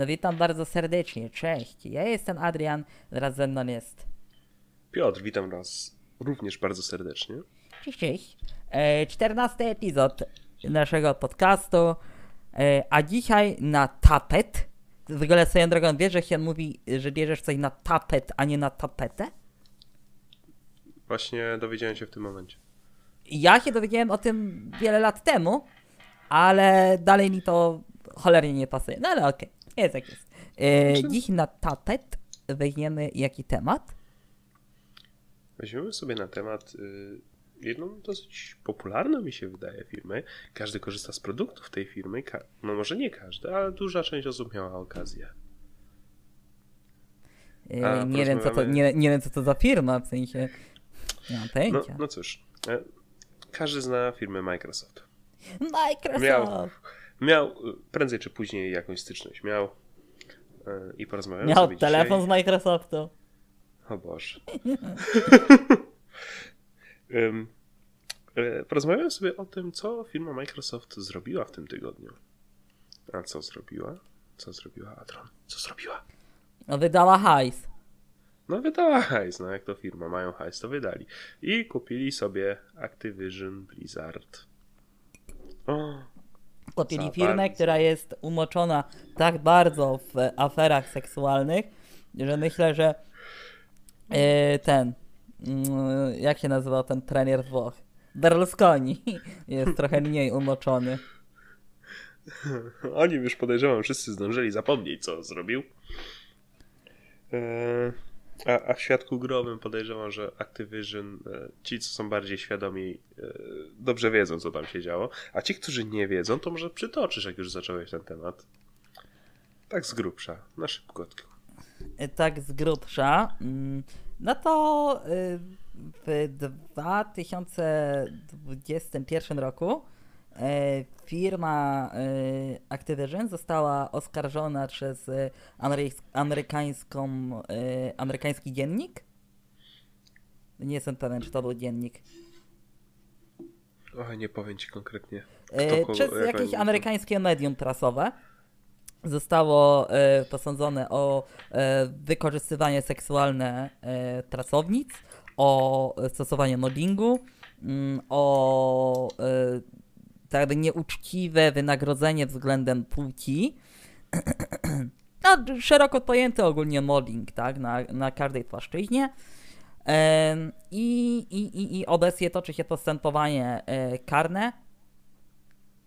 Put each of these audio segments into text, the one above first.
No witam bardzo serdecznie, cześć. Ja jestem Adrian, wraz ze mną jest... Piotr, witam Was również bardzo serdecznie. Cześć, cześć. E, 14 epizod naszego podcastu, e, a dzisiaj na tapet. W ogóle swoją drogą, wiesz, że się mówi, że bierzesz coś na tapet, a nie na tapetę? Właśnie dowiedziałem się w tym momencie. Ja się dowiedziałem o tym wiele lat temu, ale dalej mi to cholernie nie pasuje. No ale okej, jest jak jest. E, dziś na tapet weźmiemy jaki temat? Weźmiemy sobie na temat y, jedną dosyć popularną, mi się wydaje, firmę. Każdy korzysta z produktów tej firmy. Ka- no może nie każdy, ale duża część osób miała okazję. E, A, nie, wiem, co to, nie, nie wiem, co to za firma, w sensie nie mam No, pojęcia. no cóż, e, każdy zna firmę Microsoft. Microsoft! Miał, miał y, prędzej czy później jakąś styczność. Miał y, i porozmawiamy Miał sobie telefon dzisiaj. z Microsoftu. O Boże. Ym, e, Porozmawiamy sobie o tym, co firma Microsoft zrobiła w tym tygodniu. A co zrobiła? Co zrobiła Adron? Co zrobiła? No, wydała hajs. No wydała hajs, no jak to firma, mają hajs, to wydali. I kupili sobie Activision Blizzard. O, Za firmę, która jest umoczona tak bardzo w aferach seksualnych, że myślę, że e, ten, mm, jak się nazywał ten trener z Włoch? Berlusconi jest trochę mniej umoczony. Oni już podejrzewam, wszyscy zdążyli zapomnieć, co zrobił. E, A, a w świadku growym podejrzewam, że Activision, e, ci co są bardziej świadomi, e, dobrze wiedzą, co tam się działo. A ci, którzy nie wiedzą, to może przytoczysz, jak już zacząłeś ten temat. Tak z grubsza, na szybko. E, tak z grubsza, mm, no to w 2021 roku firma e, Activision została oskarżona przez e, ameryk- amerykańską, e, amerykański dziennik. Nie jestem pewien, czy to był dziennik. Oj, nie powiem ci konkretnie. E, Kto przez jak jakieś amerykańskie medium prasowe zostało e, posądzone o e, wykorzystywanie seksualne e, pracownic, o stosowanie mobbingu, mm, o e, jakby nieuczciwe wynagrodzenie względem płci. No, szeroko pojęty ogólnie mobbing, tak, na, na każdej płaszczyźnie. I, i, I obecnie toczy się postępowanie e, karne.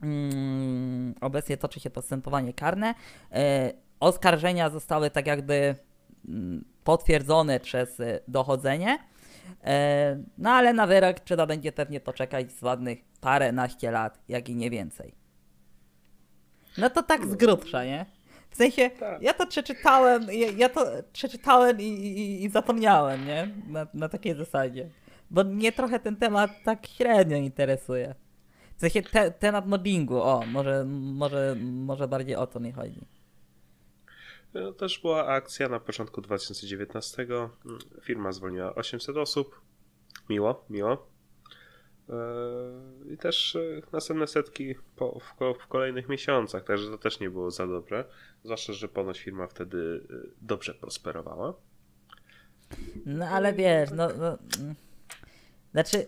Mm, obecnie toczy się postępowanie karne. E, oskarżenia zostały tak jakby mm, potwierdzone przez e, dochodzenie. E, no ale na wyrok trzeba będzie pewnie poczekać z ładnych paręnaście lat, jak i nie więcej. No to tak z grubsza, nie? W sensie, Tak. ja to przeczytałem, ja, ja to przeczytałem i, i, i zapomniałem, nie? Na, na takiej zasadzie. Bo mnie trochę ten temat tak średnio interesuje. W sensie te, temat mobbingu, o, może, może, może bardziej o to mi chodzi. No, Też była akcja na początku 2019. Mm, Firma zwolniła 800 osób. Miło, miło. Eee, I też e, następne setki po, w, w kolejnych miesiącach, także to też nie było za dobre. Zwłaszcza, że ponoć firma wtedy e, dobrze prosperowała. No ale wiesz, no, no znaczy,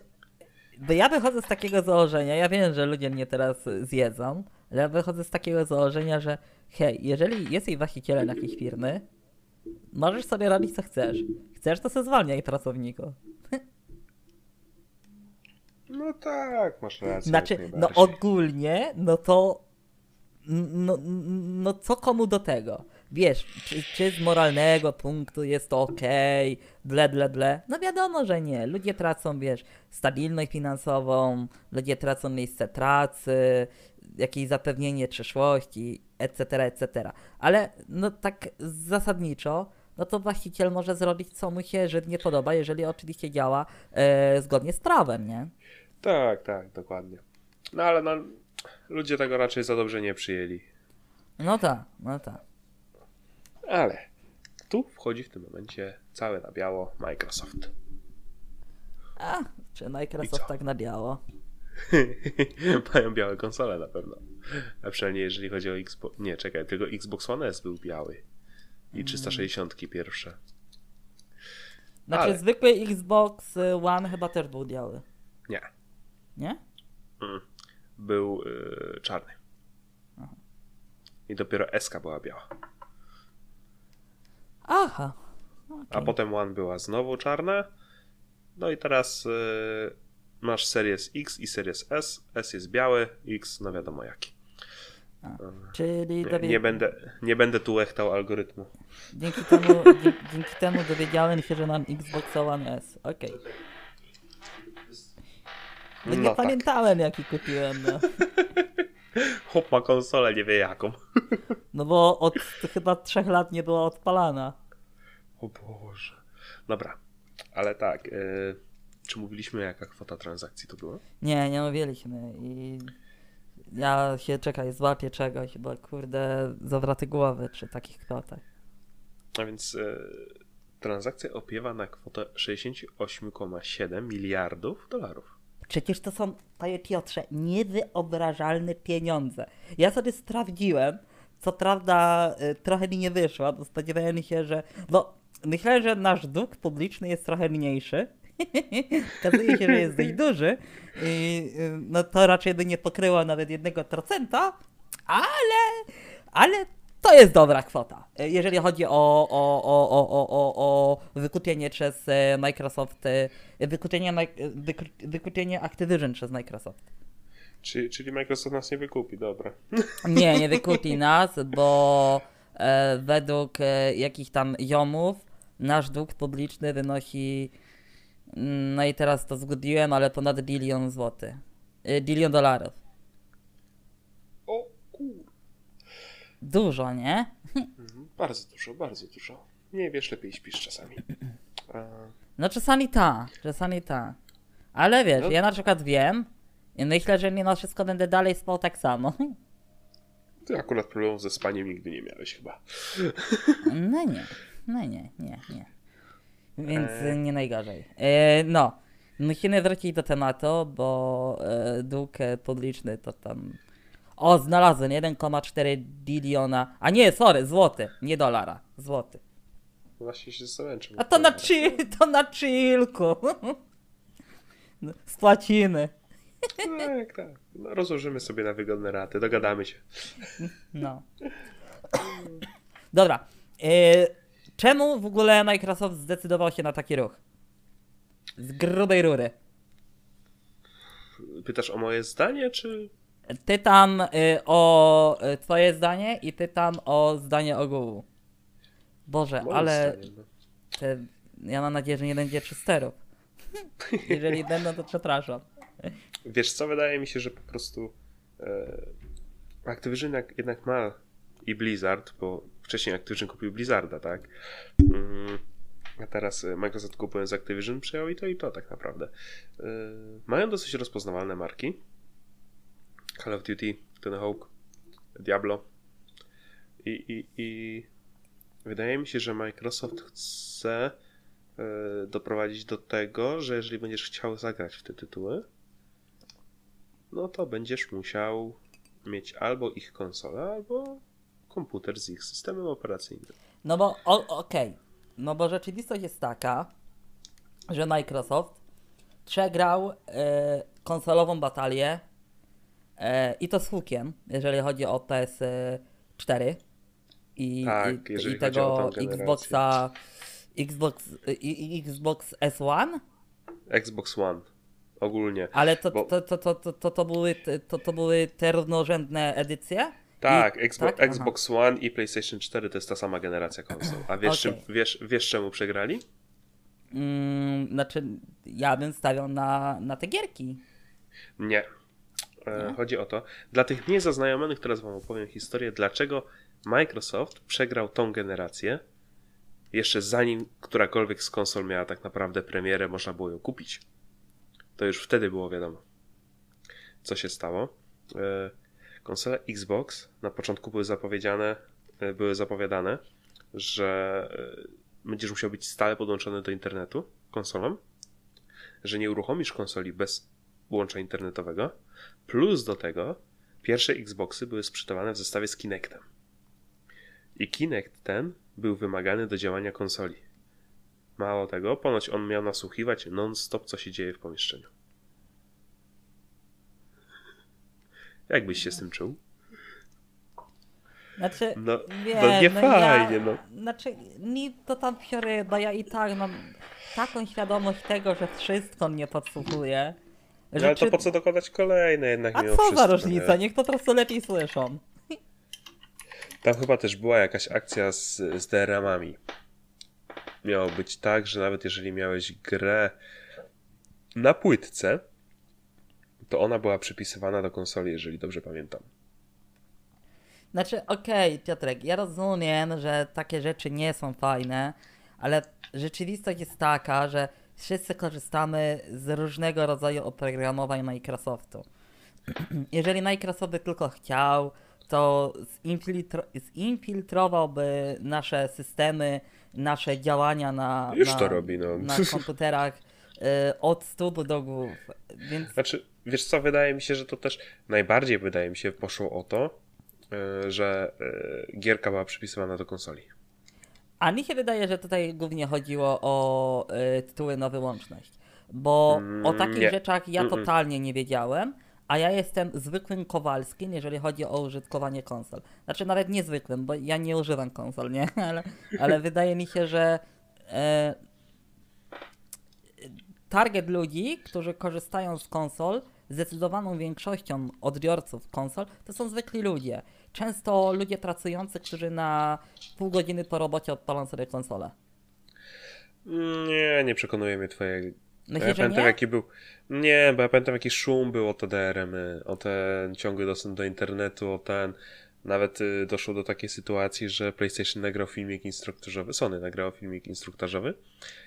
bo ja wychodzę z takiego założenia, ja wiem, że ludzie mnie teraz zjedzą, ale ja wychodzę z takiego założenia, że hej, jeżeli jesteś właścicielem jakiejś firmy, możesz sobie robić co chcesz. Chcesz, to se zwalniaj pracowników. No tak, masz rację. Znaczy, no ogólnie, no to. No, no co komu do tego? Wiesz, czy, czy z moralnego punktu jest to okej, ble, ble, ble? No wiadomo, że nie. Ludzie tracą, wiesz, stabilność finansową, ludzie tracą miejsce pracy, jakieś zapewnienie przyszłości, etc., etc. Ale no tak zasadniczo, no to właściciel może zrobić, co mu się żywnie podoba, jeżeli oczywiście działa e, zgodnie z prawem, nie? Tak, tak, dokładnie. No ale no, ludzie tego raczej za dobrze nie przyjęli. No tak, no tak. Ale tu wchodzi w tym momencie całe na biało Microsoft. A, czy Microsoft tak na biało? Mają białe konsole na pewno. A przynajmniej jeżeli chodzi o Xbox... Nie, czekaj, tylko Xbox One S był biały. I 360 pierwsze. Znaczy Ale- zwykły Xbox One chyba też był biały. Nie. Nie? Był y, czarny. I dopiero SK była biała. Aha. A potem One była znowu czarna. No i teraz y, masz Series X i Series S. S jest biały, X no wiadomo jaki. Czyli Nie, dowie... nie, będę, nie będę tu łechtał algorytmu. dzięki, temu, dzięki, temu dowiedziałem się, że mam Xbox One S. Okej. No nie No tak. pamiętałem jaki kupiłem, no. Chłop ma konsolę, nie wie jaką. No bo od chyba trzech lat nie była odpalana. O Boże. Dobra, ale tak. Y, czy mówiliśmy jaka kwota transakcji to była? Nie, nie mówiliśmy i ja się, czekaj, złapię czegoś, bo kurde, zawraty głowy przy takich kwotach. A więc y, transakcja opiewa na kwotę 68,7 miliardów dolarów. Przecież to są, panie Piotrze, niewyobrażalne pieniądze. Ja sobie sprawdziłem, co prawda y, trochę mi nie wyszło, bo spodziewałem się, że... Bo myślę, że nasz dług publiczny jest trochę mniejszy. Okazuje się, że jest dość duży. I y, no to raczej by nie pokryło nawet 1%, ale... Ale to jest dobra kwota. Jeżeli chodzi o, o, o, o, o, o, o wykupienie przez e, Microsoft, e, wykupienie, e, wyku- wykupienie Activision przez Microsoft. Czyli, czyli Microsoft nas nie wykupi, dobra. Nie, nie wykupi nas, bo według e, jakichś tam ziomów nasz dług publiczny wynosi, no i teraz to zgubiłem, ale ponad bilion złotych. E, bilion dolarów. O kur... Dużo, nie? Mhm, Bardzo dużo, bardzo dużo. Nie wiesz, lepiej śpisz czasami. A, No czasami ta, czasami ta. Ale wiesz, No. ja na przykład wiem i myślę, że mimo wszystko będę dalej spał tak samo. ty akurat problemów ze spaniem nigdy nie miałeś chyba. No nie, no nie, nie, nie. Więc e, nie najgorzej. E, no, musimy wrócić do tematu, bo e, dług e, publiczny to tam... O, znalazłem 1,4 biliona, a nie, sorry, złoty, nie dolara, złoty. Właśnie się zastanawiam, A to na, chill, to na chillku. Spłacimy. Tak, tak. No, rozłożymy sobie na wygodne raty, dogadamy się. No. Dobra. E, czemu w ogóle Microsoft zdecydował się na taki ruch? Z grubej rury. Pytasz o moje zdanie, czy... Ty tam y, o y, twoje zdanie i ty tam o zdanie ogółu. Boże, ale no. te, ja mam nadzieję, że nie będzie czysterów. Jeżeli będą, to przepraszam. Wiesz co, wydaje mi się, że po prostu e, Activision jednak ma i Blizzard, bo wcześniej Activision kupił Blizzarda, tak? Mm, a teraz e, Microsoft kupując Activision przejął i to i to tak naprawdę. E, mają dosyć rozpoznawalne marki. Call of Duty, Tony Hawk, Diablo. I, i, I wydaje mi się, że Microsoft chce e, doprowadzić do tego, że jeżeli będziesz chciał zagrać w te tytuły, no to będziesz musiał mieć albo ich konsolę, albo komputer z ich systemem operacyjnym. No bo, okej, no bo rzeczywistość jest taka, że Microsoft przegrał e, konsolową batalię e, i to z hukiem, jeżeli chodzi o PS4 i, Tak, i, i tego. Xboxa Xbox, i, Xbox S1, Xbox One ogólnie. ale to, Bo- to, to, to, to, to, to, były, to, to były te równorzędne edycje? Tak, I- Xbox, tak? Xbox One i PlayStation 4 to jest ta sama generacja konsol. A wiesz, czym, wiesz, wiesz czemu przegrali? Mm, znaczy, ja bym stawiał na, na te gierki. Nie. E? Chodzi o to, dla tych niezaznajomionych teraz wam opowiem historię, dlaczego Microsoft przegrał tą generację jeszcze zanim którakolwiek z konsol miała tak naprawdę premierę, można było ją kupić. To już wtedy było wiadomo, co się stało. E, Konsole Xbox na początku były zapowiedziane, e, były zapowiadane, że e, będziesz musiał być stale podłączony do internetu konsolą, że nie uruchomisz konsoli bez łącza internetowego, plus do tego, pierwsze Xboxy były sprzedawane w zestawie z Kinectem. I Kinect ten był wymagany do działania konsoli. Mało tego, ponoć on miał nasłuchiwać non-stop, co się dzieje w pomieszczeniu. Jak byś się z tym czuł? Znaczy, No, wiesz, no nie no fajnie, ja, no. Znaczy, mi to tam fioryba, ja i tak mam taką świadomość tego, że wszystko mnie podsłuchuje. No, ale to czy- po co dokładać kolejne jednak A mimo co za wszystko, różnica? nie? Niech po prostu lepiej słyszą. Tam chyba też była jakaś akcja z, z DRM-ami. Miało być tak, że nawet jeżeli miałeś grę na płytce, to ona była przypisywana do konsoli, jeżeli dobrze pamiętam. Znaczy, okej, Piotrek, ja rozumiem, że takie rzeczy nie są fajne, ale rzeczywistość jest taka, że wszyscy korzystamy z różnego rodzaju oprogramowań Microsoftu. Jeżeli Microsoft by tylko chciał, to zinfiltro- zinfiltrowałby nasze systemy, nasze działania na, Już na, to robi, no. na komputerach y, od stóp do głów. Więc Znaczy, wiesz co, wydaje mi się, że to też najbardziej wydaje mi się poszło o to, e, że e, gierka była przypisywana do konsoli. A mi się wydaje, że tutaj głównie chodziło o y, tytuły na wyłączność. Bo o Mm, takich nie. rzeczach ja totalnie nie wiedziałem, a ja jestem zwykłym Kowalskim, jeżeli chodzi o użytkowanie konsol. Znaczy nawet niezwykłym, bo ja nie używam konsol, nie? Ale, ale wydaje mi się, że e, target ludzi, którzy korzystają z konsol, zdecydowaną większością odbiorców konsol, to są zwykli ludzie. Często ludzie pracujący, którzy na pół godziny po robocie odpalą sobie konsolę. Nie, nie przekonuje mnie twoje... Ja Myślisz, że pamiętam nie? jaki był... Nie, bo ja pamiętam jaki szum był o te DRM-y, o ten ciągły dostęp do internetu, o ten... Nawet y, doszło do takiej sytuacji, że PlayStation nagrał filmik instruktażowy, Sony nagrało filmik instruktażowy,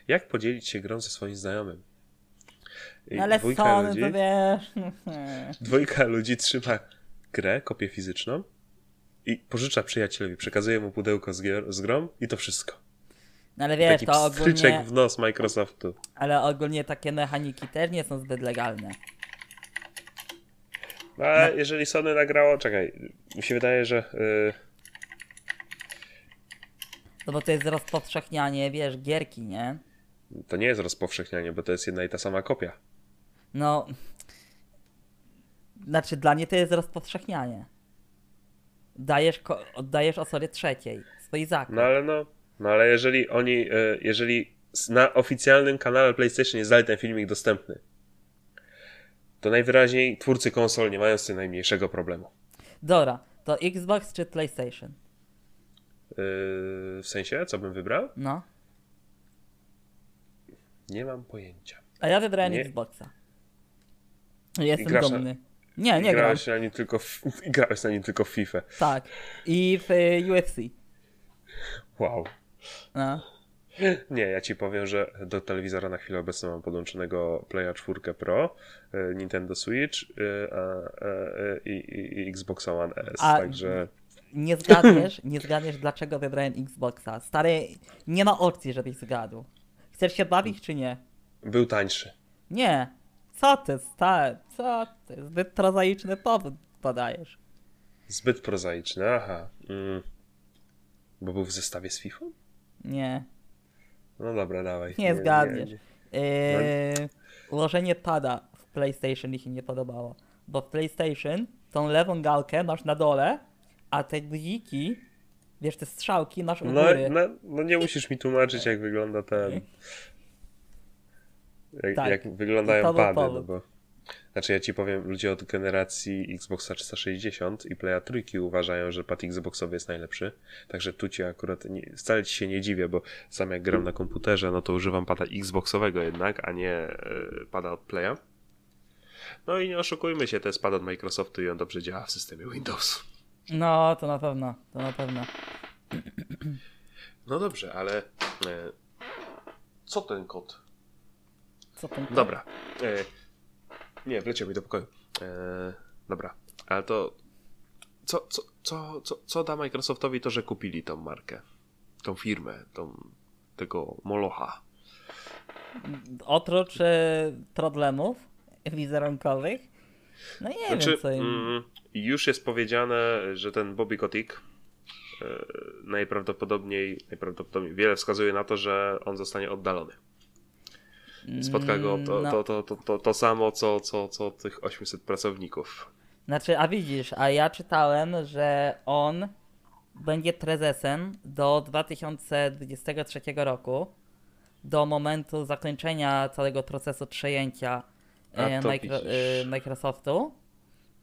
jak podzielić się grą ze swoim znajomym. No ale dwójka Sony, ludzi, to wiesz... dwójka ludzi trzyma grę, kopię fizyczną i pożycza przyjacielowi, przekazuje mu pudełko z, gier, z grą i to wszystko. No ale wiesz, Taki to ogólnie... w nos Microsoftu. Ale ogólnie takie mechaniki też nie są zbyt legalne. No, ale jeżeli Sony nagrało, czekaj, mi się wydaje, że y, No bo to jest rozpowszechnianie, wiesz, gierki, nie? to nie jest rozpowszechnianie, bo to jest jedna i ta sama kopia. No. Znaczy, dla mnie to jest rozpowszechnianie. Dajesz, oddajesz osobie trzeciej swój zakup. No ale no, no ale jeżeli oni, y, jeżeli na oficjalnym kanale PlayStation jest dalej ten filmik dostępny, to najwyraźniej twórcy konsol nie mają z tym najmniejszego problemu. Dobra, to Xbox czy PlayStation? Yy, w sensie, co bym wybrał? No. Nie mam pojęcia. A ja wybrałem Nie. Xboxa. Jestem grasz dumny. Nie, nie gram. grałeś na nim tylko w, grałeś na nim tylko w FIFA. Tak. I w y, UFC. Wow. No. Nie, ja ci powiem, że do telewizora na chwilę obecną mam podłączonego Playa 4 Pro, y, Nintendo Switch a, i, i, i Xbox One S, A- także Nie zgadniesz, nie zgadniesz dlaczego wybrałem Xboxa. Stary, nie ma opcji, żebyś zgadł. Chcesz się bawić czy nie? był tańszy. Nie. Co ty, stary, co ty? Zbyt prozaiczny powód podajesz. Zbyt prozaiczny, aha. Mm. Bo był w zestawie z FIFA? Nie. No dobra, dawaj. Nie zgadniesz. nie. Yy, ułożenie pada w PlayStation mi się nie podobało. Bo w PlayStation tą lewą gałkę masz na dole, a te guziki, wiesz, te strzałki masz u No, góry. no, no nie musisz mi tłumaczyć, jak wygląda ten. Jak, Tak. jak wyglądają był pady, no powód. bo. Znaczy ja ci powiem, ludzie od generacji Xboxa 360 i Playa Trójki uważają, że pad Xboxowy jest najlepszy. Także tu ci akurat nie, wcale ci się nie dziwię, bo sam jak gram na komputerze, no to używam pada Xboxowego jednak, a nie e, pada od Playa. No i nie oszukujmy się, to jest pad od Microsoftu i on dobrze działa w systemie Windows. No, to na pewno, to na pewno. No dobrze, ale e, co ten kod? Co ten Dobra. E, nie, wleciał mi do pokoju. E, dobra, ale to co, co, co, co, co da Microsoftowi to, że kupili tą markę, tą firmę, tą, tego Molocha? Oprócz e, problemów wizerunkowych, no nie Znaczy, wiem co im... mm, już jest powiedziane, że ten Bobby Kotick e, najprawdopodobniej, najprawdopodobniej wiele wskazuje na to, że on zostanie oddalony. Spotka go to, No. to, to, to, to, to samo, co, co, co tych 800 pracowników. Znaczy, a widzisz, a ja czytałem, że on będzie prezesem do 2023 roku, do momentu zakończenia całego procesu przejęcia e, Micro, e, Microsoftu.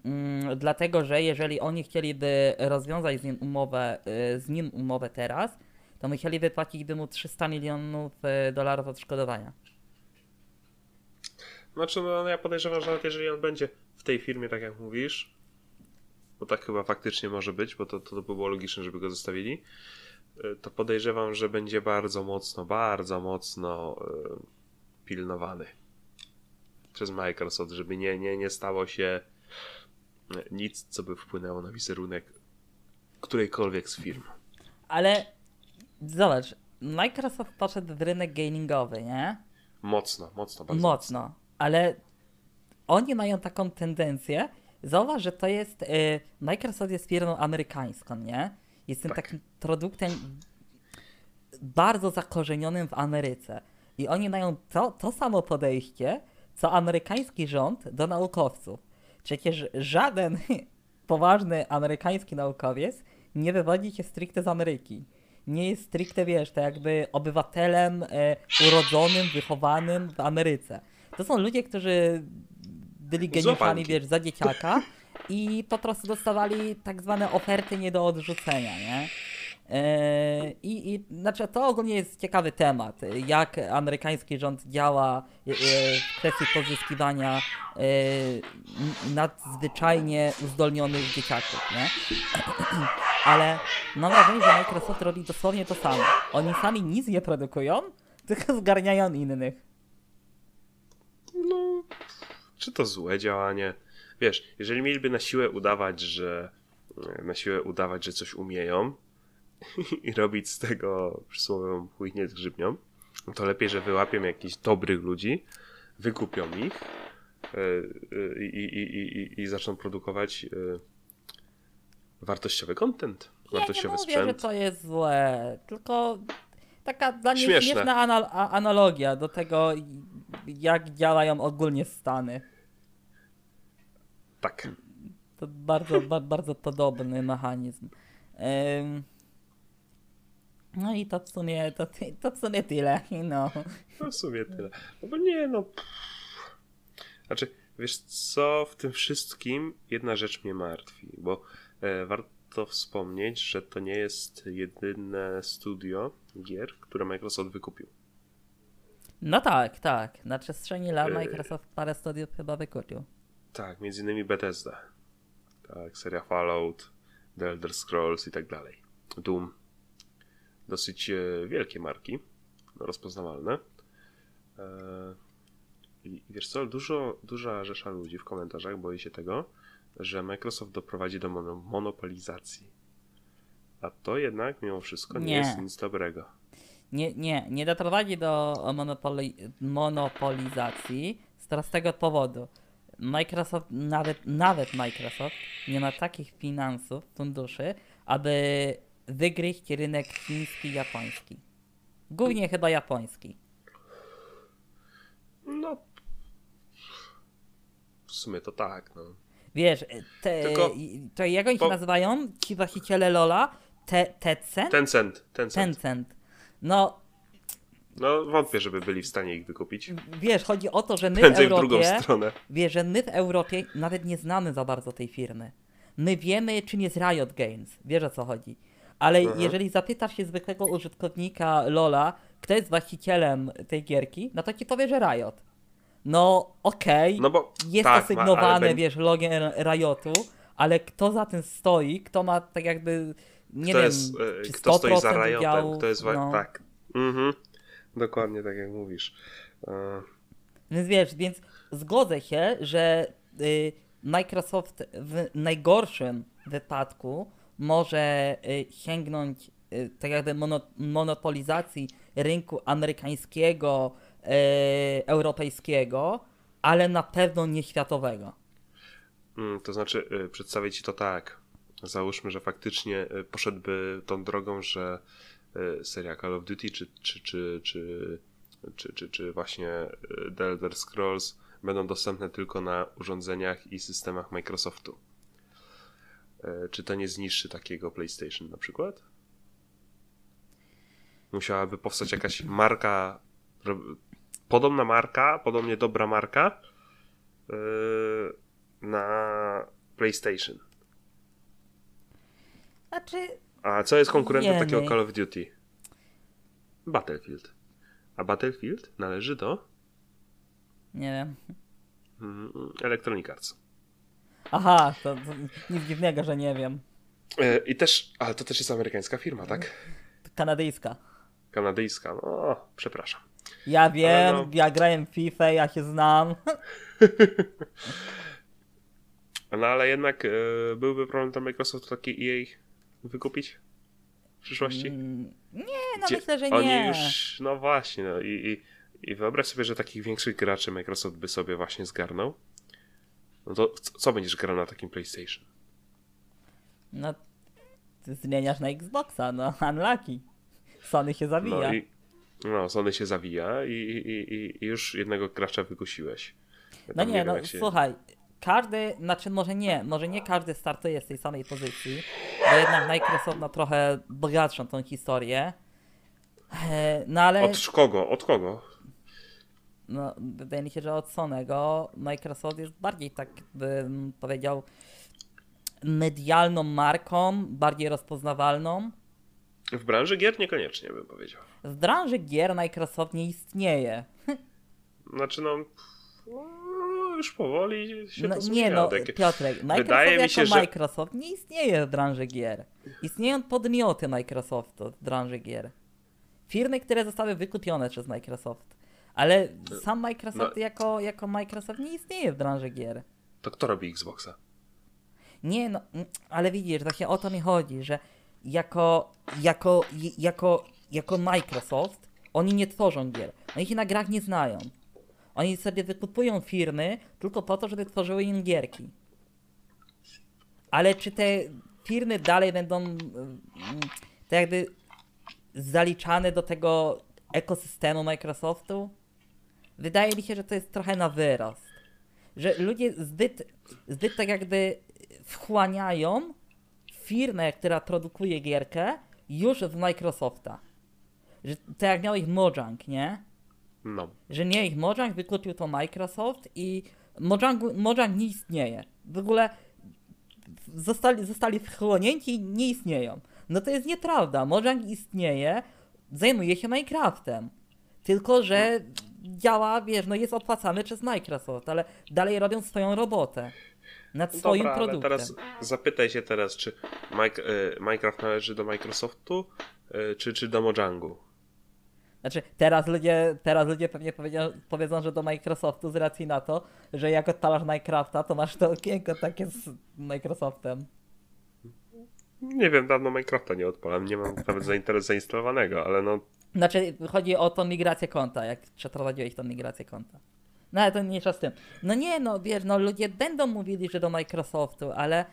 Mm, dlatego, że jeżeli oni chcieliby rozwiązać z nim umowę, e, z nim umowę teraz, to musieliby płacić mu 300 milionów e, dolarów odszkodowania. Znaczy, no ja podejrzewam, że nawet jeżeli on będzie w tej firmie, tak jak mówisz, bo tak chyba faktycznie może być, bo to, to by było logiczne, żeby go zostawili, y, to podejrzewam, że będzie bardzo mocno, bardzo mocno y, pilnowany przez Microsoft, żeby nie, nie, nie stało się y, nic, co by wpłynęło na wizerunek którejkolwiek z firm. Ale zobacz, Microsoft poszedł w rynek gamingowy, nie? Mocno, mocno, bardzo Mocno, ale oni mają taką tendencję. Zauważ, że to jest. Y, Microsoft jest firmą amerykańską, nie? Jest tym Tak. takim produktem bardzo zakorzenionym w Ameryce. I oni mają to, to samo podejście, co amerykański rząd do naukowców. Przecież żaden poważny amerykański naukowiec nie wywodzi się stricte z Ameryki. Nie jest stricte, wiesz, to jakby obywatelem e, urodzonym, wychowanym w Ameryce. To są ludzie, którzy byli geniuszami, wiesz, za dzieciaka i po prostu dostawali tak zwane oferty nie do odrzucenia, nie? E, I, I znaczy to ogólnie jest ciekawy temat, jak amerykański rząd działa e, w kwestii pozyskiwania e, nadzwyczajnie uzdolnionych dzieciaków, nie? Ale mam wrażenie, że Microsoft robi dosłownie to samo. Oni sami nic nie produkują, tylko zgarniają innych. Czy to złe działanie? Wiesz, jeżeli mieliby na siłę udawać, że na siłę udawać, że coś umieją i robić z tego przysłowiową chujnię z grzybnią, to lepiej, że wyłapią jakichś dobrych ludzi, wykupią ich yy, i, i, i, i, i zaczną produkować yy, wartościowy content, wartościowy ja nie mówię, sprzęt. że to jest złe, tylko taka dla mnie śmieszna anal- analogia do tego, jak działają ogólnie Stany. Tak. To bardzo, ba- bardzo podobny mechanizm. Ym, No i to w sumie, to, to w sumie tyle, no. No w sumie tyle. No bo nie, no. Znaczy, wiesz co, w tym wszystkim jedna rzecz mnie martwi, bo e, warto wspomnieć, że to nie jest jedyne studio gier, które Microsoft wykupił. No tak, tak. Na przestrzeni lat Yy. Microsoft parę studiów chyba wykupił. Tak, między innymi Bethesda. Tak, seria Fallout, The Elder Scrolls i tak dalej. Doom. Dosyć e, wielkie marki, rozpoznawalne. E, I wiesz co, dużo, duża rzesza ludzi w komentarzach boi się tego, że Microsoft doprowadzi do mono, monopolizacji. A to jednak mimo wszystko nie, Nie. jest nic dobrego. Nie, nie, nie doprowadzi do monopoli monopolizacji z prostego powodu. Microsoft, nawet, nawet Microsoft nie ma takich finansów, funduszy, aby wygryźć rynek chiński japoński. Głównie chyba japoński. No. W sumie to tak, no. Wiesz, te, Tylko to jak oni się po- nazywają? Ci właściciele Lola? Te, Tencent? Tencent, Tencent. Tencent. No, No wątpię, żeby byli w stanie ich wykupić. wiesz, chodzi o to, że my w Prędzej w drugą Europie... stronę. Wiesz, że my w Europie nawet nie znamy za bardzo tej firmy. My wiemy, czym jest Riot Games. Wiesz o co chodzi. Ale Mhm. jeżeli zapytasz się zwykłego użytkownika Lola, kto jest właścicielem tej gierki, no to ci powie, że Riot. No okej, No bo jest tak, ma- asygnowane, bę- wiesz, logiem Riotu, ale kto za tym stoi, kto ma tak jakby, nie kto wiem, jest, e, kto stoi za 100% Riotem, udziałów, kto jest no. tak. Mhm. Dokładnie tak jak mówisz. E, Więc wiesz, więc zgodzę się, że y, Microsoft w najgorszym wypadku może y, sięgnąć y, tak jakby mono, monopolizacji rynku amerykańskiego, europejskiego, ale na pewno nie światowego. Mm, to znaczy, przedstawię ci to tak. Załóżmy, że faktycznie poszedłby tą drogą, że seria Call of Duty czy, czy, czy, czy, czy, czy, czy właśnie y, The Elder Scrolls będą dostępne tylko na urządzeniach i systemach Microsoftu. Y, Czy to nie zniszczy takiego PlayStation na przykład? Musiałaby powstać jakaś marka, podobna marka, podobnie dobra marka na PlayStation. Znaczy, A co jest konkurentem Nie, takiego. Call of Duty? Battlefield. A Battlefield należy do nie wiem. mm, Electronic Arts. Aha, to, to nic dziwnego, że nie wiem. Yy, I też, ale to też jest amerykańska firma, tak? Kanadyjska. Kanadyjska. No, przepraszam. Ja wiem, no- ja grałem w FIFA, ja się znam. No ale jednak yy, byłby problem dla Microsoftu taki EA wykupić w przyszłości? Mm, Nie, no Gdzie myślę, że Oni nie. już, no właśnie, no i, i, i wyobraź sobie, że takich większych graczy Microsoft by sobie właśnie zgarnął. No to co, będziesz grał na takim PlayStation? No, ty zmieniasz na Xboxa, no, unlucky. Sony się zawija. No i no, Sony się zawija i, i, i, już jednego gracza wykusiłeś. Ja No nie, no się- słuchaj, każdy, znaczy może nie, może nie każdy startuje z tej samej pozycji, bo jednak Microsoft ma trochę bogatszą tą historię. E, No ale Od kogo? Od kogo? no, wydaje mi się, że od Sonego Microsoft jest bardziej tak bym powiedział medialną marką, bardziej rozpoznawalną. W branży gier niekoniecznie bym powiedział. W branży gier Microsoft nie istnieje. Znaczy no już powoli się No, nie no, Tak- Piotrek, Microsoft Wydaje mi się, że- Microsoft nie istnieje w branży gier. Istnieją podmioty Microsoftu w branży gier. Firmy, które zostały wykupione przez Microsoft. Ale sam Microsoft No. jako, jako Microsoft nie istnieje w branży gier. To kto robi Xboxa? Nie no, mm, ale widzisz, właśnie o to mi chodzi, że jako, jako, jako, jako Microsoft oni nie tworzą gier. Oni się na grach nie znają. Oni sobie wykupują firmy tylko po to, żeby tworzyły im gierki. Ale czy te firmy dalej będą tak jakby zaliczane do tego ekosystemu Microsoftu? Wydaje mi się, że to jest trochę na wyrost. Że ludzie zbyt, zbyt tak jakby wchłaniają firmę, która produkuje gierkę już w Microsofta. Że tak jak miałeś Mojang, nie? No. że nie ich Mojang wykupił to Microsoft i Mojang, Mojang nie istnieje. W ogóle zostali, zostali wchłonięci i nie istnieją. No to jest nieprawda. Mojang istnieje, zajmuje się Minecraftem. Tylko, że działa, wiesz, no jest opłacany przez Microsoft, ale dalej robią swoją robotę. Nad swoim Dobra, ale produktem. teraz zapytaj się teraz, czy Mike, e, Minecraft należy do Microsoftu, e, czy, czy do Mojangu? Znaczy, teraz ludzie, teraz ludzie pewnie powiedzą, powiedzą, że do Microsoftu z racji na to, że jak odpalasz Minecrafta, to masz to okienko takie z Microsoftem. Nie wiem, dawno Minecrafta nie odpalam, nie mam nawet zainteres zainstalowanego, ale no Znaczy, chodzi o tą migrację konta, jak przeprowadziłeś tą migrację konta. No ale to mniejsza z tym. No nie, no wiesz, no ludzie będą mówili, że do Microsoftu, ale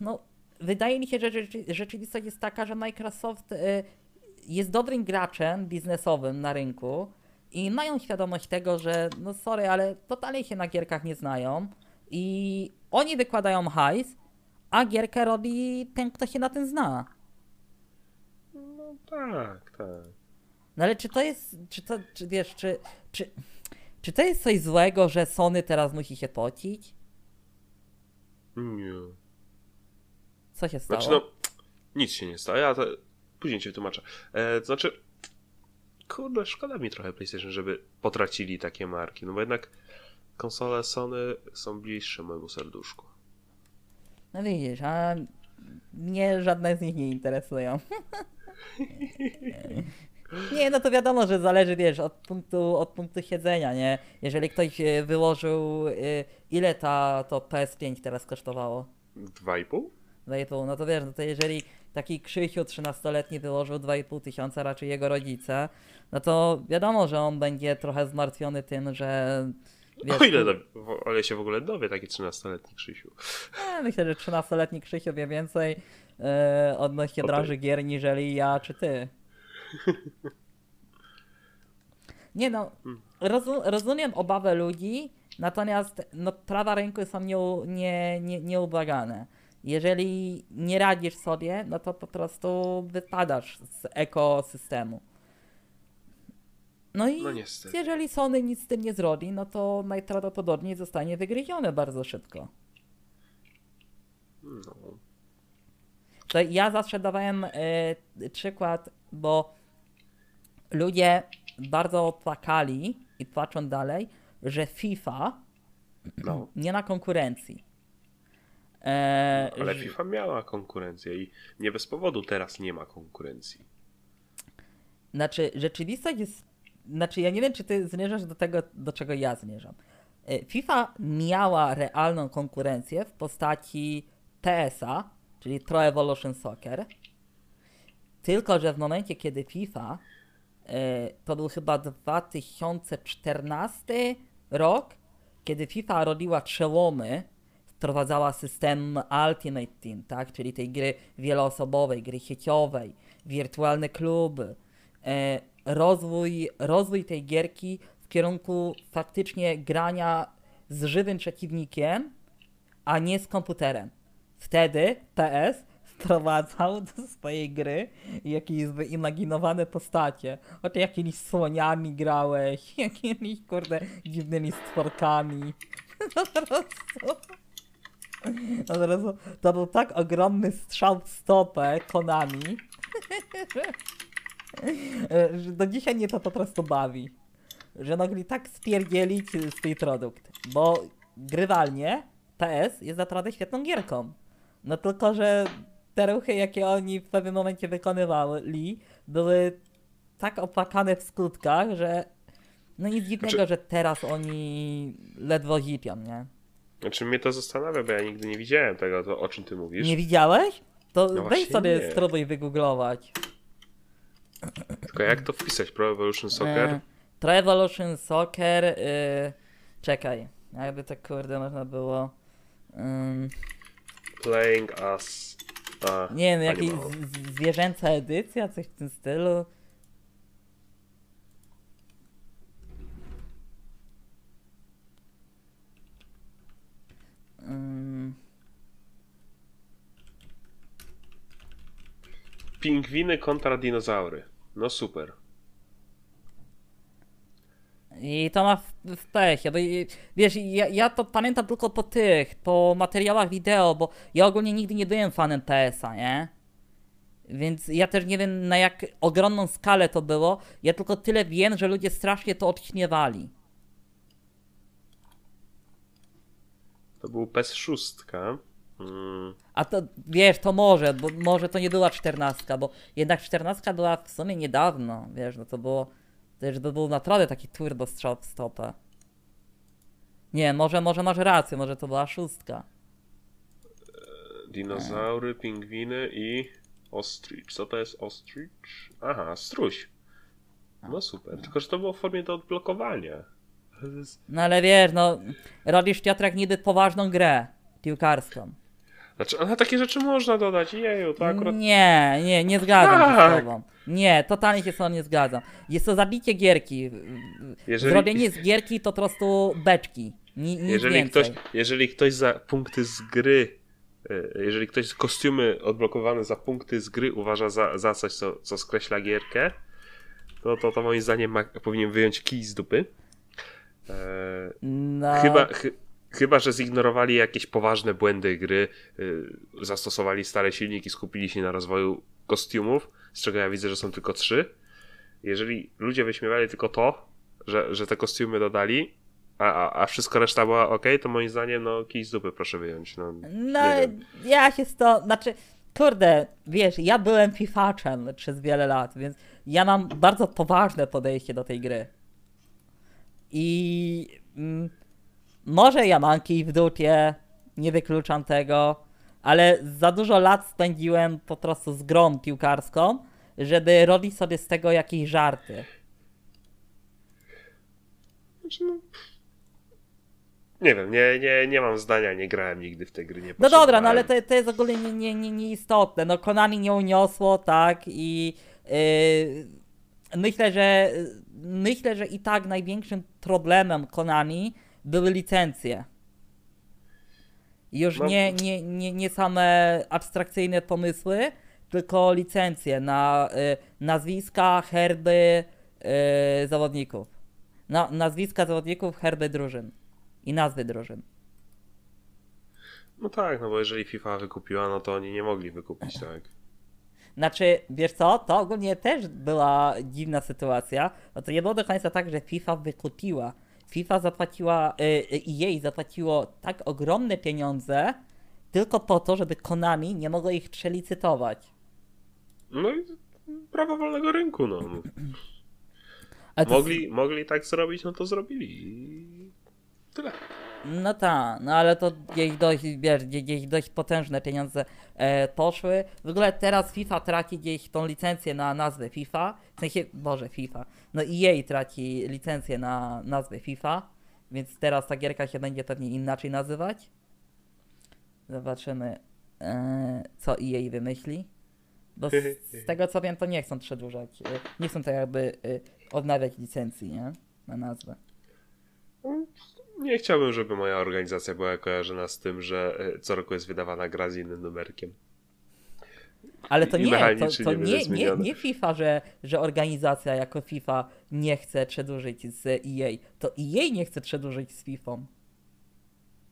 no wydaje mi się, że rzeczy, rzeczywistość jest taka, że Microsoft y, jest dobrym graczem biznesowym na rynku i mają świadomość tego, że no sorry, ale totalnie się na gierkach nie znają i oni wykładają hajs, a gierkę robi ten, kto się na tym zna. No tak, tak. No ale czy to jest, czy to, czy wiesz, czy, czy, czy to jest coś złego, że Sony teraz musi się pocić? Nie. Co się stało? Znaczy no, nic się nie stało, ja później cię tłumaczę. E, to znaczy, kurde, szkoda mi trochę PlayStation, żeby potracili takie marki, no bo jednak konsole Sony są bliższe mojemu serduszku. No widzisz, a mnie żadne z nich nie interesują. Nie, no to wiadomo, że zależy, wiesz, od punktu, od punktu siedzenia, nie? Jeżeli ktoś e, wyłożył, e, ile ta, to PS5 teraz kosztowało? Dwa i pół? 2,5, no to wiesz, no to jeżeli taki Krzysiu 13-letni wyłożył 2,5 tysiąca, raczej jego rodzice, no to wiadomo, że on będzie trochę zmartwiony tym, że Wiesz, O ile, do, o ile się w ogóle dowie taki 13-letni Krzysiu. myślę, że 13-letni Krzysiu wie więcej e, odnośnie O tej. branży gier, niżeli ja czy ty. Nie no, rozum, rozumiem obawę ludzi, natomiast no, prawa rynku są nie, nie, nie, nieubłagane. Jeżeli nie radzisz sobie, no to po prostu wypadasz z ekosystemu. No i No jeżeli Sony nic z tym nie zrobi, no to najprawdopodobniej zostanie wygryzione bardzo szybko. No. To ja zawsze dawałem e, przykład, bo ludzie bardzo płakali i płaczą dalej, że FIFA no. nie ma konkurencji. E, Ale FIFA miała konkurencję i nie bez powodu teraz nie ma konkurencji. Znaczy, rzeczywistość jest. Znaczy, ja nie wiem, czy ty zmierzasz do tego, do czego ja zmierzam. E, FIFA miała realną konkurencję w postaci TSA, czyli Pro Evolution Soccer. Tylko, że w momencie, kiedy FIFA, e, to był chyba 2014 rok, kiedy FIFA robiła przełomy, wprowadzała system Ultimate Team, tak? czyli tej gry wieloosobowej, gry sieciowej, wirtualne kluby. E, rozwój, rozwój tej gierki w kierunku faktycznie grania z żywym przeciwnikiem, a nie z komputerem. Wtedy PS wprowadzał do swojej gry jakieś wyimaginowane postacie. O ty jakimiś słoniami grałeś, jakimiś kurde dziwnymi stworkami. Po prostu. Po prostu to był tak ogromny strzał w stopę Konami, że- że do dzisiaj mnie to po prostu bawi. Że mogli tak spierdzielić swój produkt. Bo grywalnie PS jest naprawdę świetną gierką. No tylko, że te ruchy, jakie oni w pewnym momencie wykonywali, były tak opłakane w skutkach, że no nic dziwnego, Znaczy- że teraz oni ledwo zipią, nie? Znaczy mnie to zastanawia, bo ja nigdy nie widziałem tego, to, o czym ty mówisz. Nie widziałeś? To No weź sobie nie. spróbuj wygooglować. Tylko jak to wpisać? Pro Evolution Soccer? E, Pro Evolution Soccer, y, czekaj, jakby to kurde można było... Playing as... A, nie wiem, jakaś zwierzęca edycja, coś w tym stylu. Pingwiny kontra dinozaury. No super. I to ma w, w i- wiesz, ja, ja to pamiętam tylko po tych, po materiałach wideo, bo ja ogólnie nigdy nie byłem fanem PS-a, nie? Więc ja też nie wiem na jak ogromną skalę to było, ja tylko tyle wiem, że ludzie strasznie to odśmiewali. To był PES 6. Mm, A to, wiesz, to może, bo może to nie była czternastka, bo jednak czternastka była w sumie niedawno, wiesz, no to było, to już by był naprawdę taki turbo strzał w stopę. Nie, może, może masz rację, może to była szóstka. dinozaury, pingwiny i ostrich. Co to jest ostrich? Aha, struś. No super. Tylko, że to było w formie do odblokowania. No ale wiesz, no, robisz Piotrek niby poważną grę piłkarską. Znaczy, na takie rzeczy można dodać. Jeju, to akurat... Nie, nie, nie zgadzam się z Tak. tobą. Nie, totalnie się z tobą nie zgadzam. Jest to zabicie gierki. Jeżeli- Zrobienie z gierki to po prostu beczki. Ni, Jeżeli więcej. ktoś, jeżeli ktoś za punkty z gry, e, jeżeli ktoś kostiumy odblokowane za punkty z gry uważa za, za coś, co, co skreśla gierkę, to, to, to moim zdaniem ma, powinien wyjąć kij z dupy. No, chyba, chy, chyba, że zignorowali jakieś poważne błędy gry, y, zastosowali stare silniki, skupili się na rozwoju kostiumów, z czego ja widzę, że są tylko trzy. Jeżeli ludzie wyśmiewali tylko to, że, że te kostiumy dodali, a, a, a wszystko reszta była ok, to moim zdaniem, no kij z dupy proszę wyjąć. No, No, ja się z to, znaczy, kurde, wiesz, ja byłem fifaczem przez wiele lat, więc ja mam bardzo poważne podejście do tej gry. I mm, może ja mam kij w dupie, nie wykluczam tego, ale za dużo lat spędziłem po prostu z grą piłkarską, żeby robić sobie z tego jakieś żarty. Znaczy, no, Nie wiem, nie, nie, nie mam zdania, nie grałem nigdy w te gry, nie No dobra, no ale to, to jest ogólnie nie, nie, nie, nieistotne. No Konami nie uniosło, tak, i yy, myślę, że myślę, że i tak największym problemem Konami były licencje. Już No. nie, nie, nie, nie same abstrakcyjne pomysły, tylko licencje na y, nazwiska, herby y, zawodników. Na, nazwiska zawodników, herby drużyn. I nazwy drużyn. No tak, no bo jeżeli FIFA wykupiła, no to oni nie mogli wykupić, tak? Znaczy, wiesz co, to ogólnie też była dziwna sytuacja, bo to nie było do końca tak, że FIFA wykupiła. FIFA zapłaciła, y, y, jej zapłaciło tak ogromne pieniądze tylko po to, żeby Konami nie mogło ich przelicytować. No i prawo wolnego rynku, no. Mogli, mogli tak zrobić, no to zrobili i tyle. No tak, no ale to gdzieś dość, wiesz, gdzieś, dość potężne pieniądze e, poszły. W ogóle teraz FIFA traci gdzieś tą licencję na nazwę FIFA. W sensie, Boże, FIFA. No i jej traci licencję na nazwę FIFA, więc teraz ta gierka się będzie pewnie inaczej nazywać. Zobaczymy, e, co jej wymyśli. Bo z, z tego co wiem, to nie chcą przedłużać, e, nie chcą tak jakby e, odnawiać licencji, nie? Na nazwę. Nie chciałbym, żeby moja organizacja była kojarzona z tym, że e, co roku jest wydawana gra z innym numerkiem. Ale to nie, to, to nie nie, nie, FIFA, że, że organizacja jako FIFA nie chce przedłużyć z EA. To EA nie chce przedłużyć z FIFA.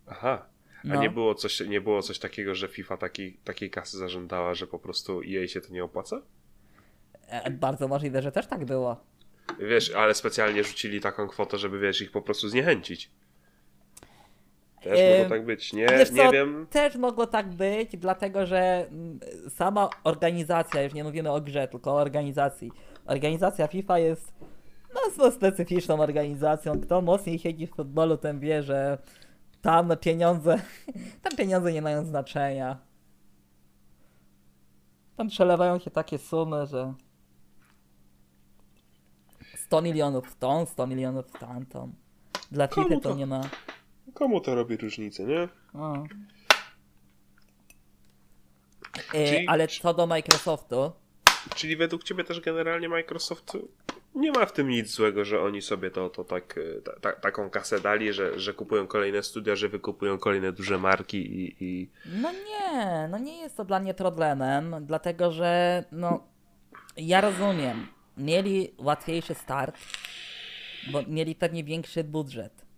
Aha. A No. nie, było coś, nie było coś takiego, że FIFA takiej, takiej kasy zażądała, że po prostu jej się to nie opłaca? E, bardzo możliwe, że też tak było. Wiesz, ale specjalnie rzucili taką kwotę, żeby wiesz, ich po prostu zniechęcić. Też mogło tak być. Nie, Wiesz nie co, wiem. Też mogło tak być, dlatego że mm, sama organizacja, już nie mówimy o grze, tylko o organizacji. Organizacja FIFA jest no, specyficzną organizacją. Kto mocniej siedzi w futbolu, ten wie, że tam pieniądze, tam pieniądze nie mają znaczenia. Tam przelewają się takie sumy, że 100 milionów w tą, 100 milionów w tamtą. Dla FIFA to? nie ma. Komu to robi różnicę, nie? O. E, Czyli- ale co do Microsoftu, Czyli według ciebie też generalnie Microsoft nie ma w tym nic złego, że oni sobie to, to tak, e, ta, ta, taką kasę dali, że, że kupują kolejne studia, że wykupują kolejne duże marki i, i no nie, no nie jest to dla mnie problemem, dlatego że no ja rozumiem, mieli łatwiejszy start, bo mieli pewnie większy budżet,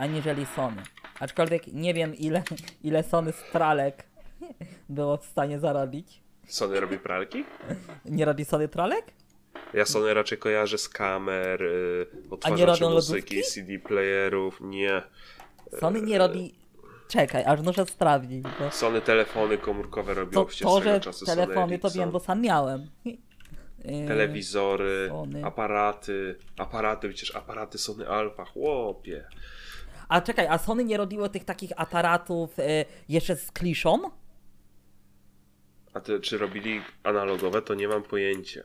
aniżeli Sony. Aczkolwiek nie wiem ile, ile Sony z pralek było w stanie zarobić. Sony robi pralki? Nie robi Sony pralek? Ja Sony raczej kojarzę z kamer, y, robią odtwarzaczy muzyki, lodówki? CD playerów, nie. Sony nie robi... Czekaj, aż muszę sprawdzić, bo... Sony telefony komórkowe robiło To, przecież to że czasu Sony telefony to Ericsson. wiem, bo sam miałem. Yy, Telewizory, Sony. aparaty, aparaty, przecież aparaty Sony Alpha, chłopie. A czekaj, a Sony nie robiło tych takich aparatów yy, jeszcze z kliszą? A ty, czy robili analogowe, to nie mam pojęcia.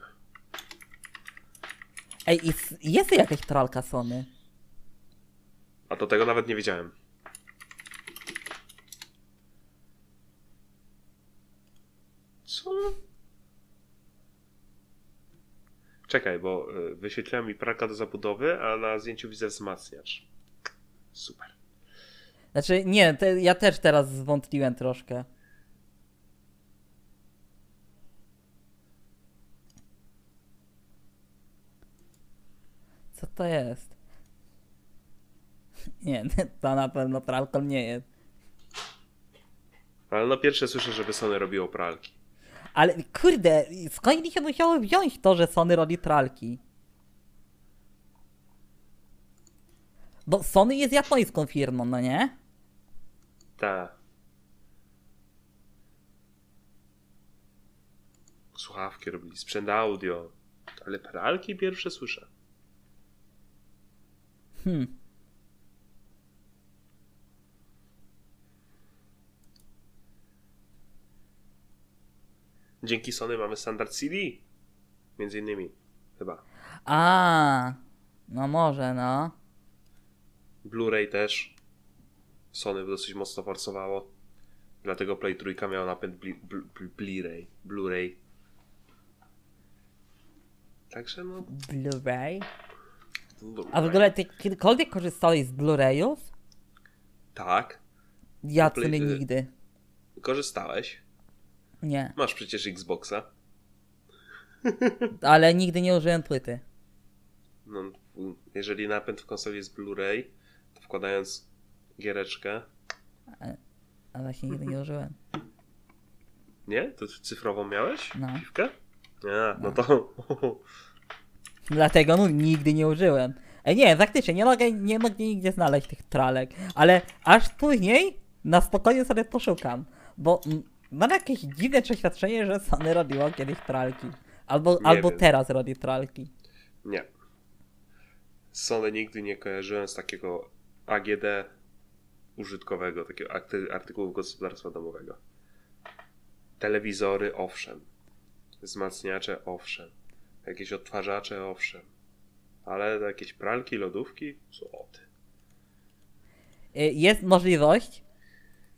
Ej, s- jest jakaś pralka Sony. A do tego nawet nie wiedziałem. Co? Czekaj, bo y, wyświetliła mi pralka do zabudowy, a na zdjęciu widzę wzmacniacz. Super. Znaczy, nie, te, ja też teraz zwątpiłem troszkę. Co to jest? Nie, to na pewno pralką nie jest. Ale no pierwsze słyszę, żeby Sony robiło pralki. Ale kurde, skąd mi się musiało wziąć to, że Sony robi pralki? Bo Sony jest japońską firmą, no nie? Ta. Słuchawki robili, sprzęt audio. Ale pralki pierwsze słyszę. Hmm. Dzięki Sony mamy standard CD. Między innymi. Chyba. A, no może, no. Blu-ray też. Sony dosyć mocno forsowało. Dlatego Play 3 miał napęd Blu- Blu- Blu-ray. Blu-ray. Także no. Blu-ray? Blu-ray. A w ogóle ty kiedykolwiek korzystałeś z Blu-rayów? Tak. Ja w sumie nigdy. Korzystałeś. Nie. Masz przecież Xboxa. Ale nigdy nie użyłem płyty. No, jeżeli napęd w konsoli jest Blu-ray, wkładając giereczkę. A właśnie nigdy nie użyłem. Nie? To cyfrową miałeś? No. Piwkę? Nie, no to. Dlatego no, nigdy nie użyłem. E, nie, faktycznie, nie mogę, nie mogę nigdzie znaleźć tych tralek. Ale aż później na spokojnie sobie poszukam. Bo mam jakieś dziwne przeświadczenie, że Sony robiło kiedyś tralki. Albo, Nie albo wiem. teraz robi tralki. Nie. Sony nigdy nie kojarzyłem z takiego AGD użytkowego, takiego artykułów gospodarstwa domowego. Telewizory, owszem. Wzmacniacze, owszem. Jakieś odtwarzacze, owszem. Ale jakieś pralki, lodówki? Co ty? Y, Jest możliwość,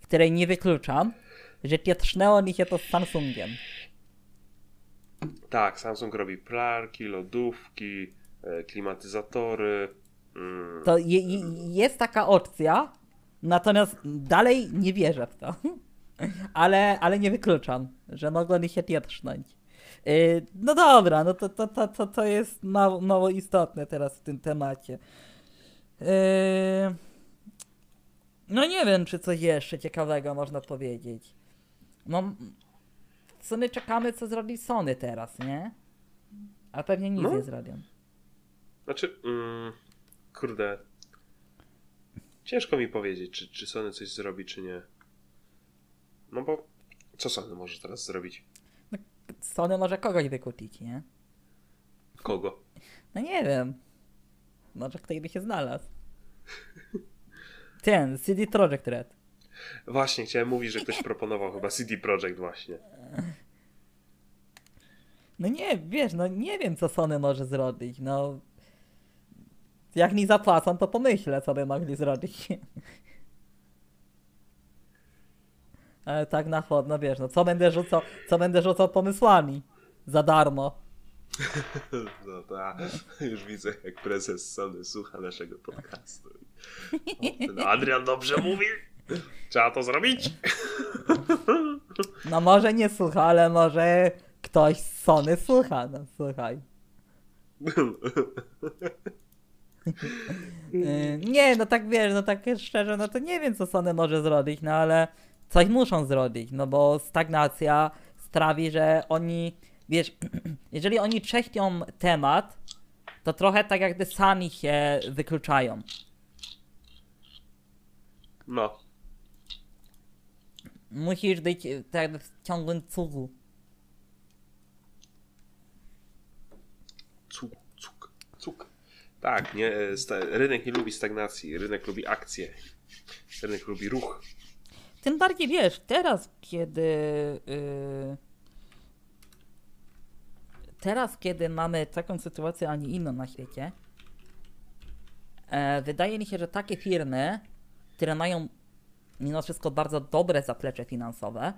której nie wykluczam, że pietrznęło mi się to z Samsungiem. Tak, Samsung robi pralki, lodówki, e, klimatyzatory. To je, je, jest taka opcja, natomiast dalej nie wierzę w to. Ale, ale nie wykluczam, że mogło mi się pieprznąć. Yy, no dobra, no to, to, to, to, to jest mało, mało istotne teraz w tym temacie. Yy, no nie wiem, czy coś jeszcze ciekawego można powiedzieć. No, w sumie czekamy, co zrobi Sony teraz, nie? A pewnie nic No. nie zrobią. Znaczy, mm, kurde. Ciężko mi powiedzieć, czy, czy Sony coś zrobi, czy nie. No bo co Sony może teraz zrobić? Sony może kogoś wykupić, nie? Kogo? No nie wiem. Może ktoś by się znalazł. Ten, CD Projekt Red. Właśnie, chciałem mówić, że ktoś proponował chyba CD Projekt właśnie. No nie, wiesz, no nie wiem, co Sony może zrobić, no. Jak mi zapłacą, to pomyślę, co by mogli zrobić. Ale tak na chłodno, wiesz, no co będę rzucał, co będę rzucał pomysłami? Za darmo. No ta, już widzę, jak prezes Sony słucha naszego podcastu. O, Adrian dobrze mówi? Trzeba to zrobić? No może nie słucha, ale może ktoś z Sony słucha, no słuchaj. Yy, nie, no tak wiesz, no tak szczerze, no to nie wiem, co Sony może zrobić, no ale coś muszą zrobić, no bo stagnacja sprawi, że oni, wiesz, jeżeli oni cześcią temat, to trochę tak jakby sami się wykluczają. No, Musisz być tak jakby w ciągłym cugu. Tak, nie, e, rynek nie lubi stagnacji, rynek lubi akcję. Rynek lubi ruch. Tym bardziej wiesz, teraz kiedy. Yy, teraz, kiedy mamy taką sytuację, a nie inną na świecie, e, wydaje mi się, że takie firmy, które mają mimo wszystko bardzo dobre zaplecze finansowe,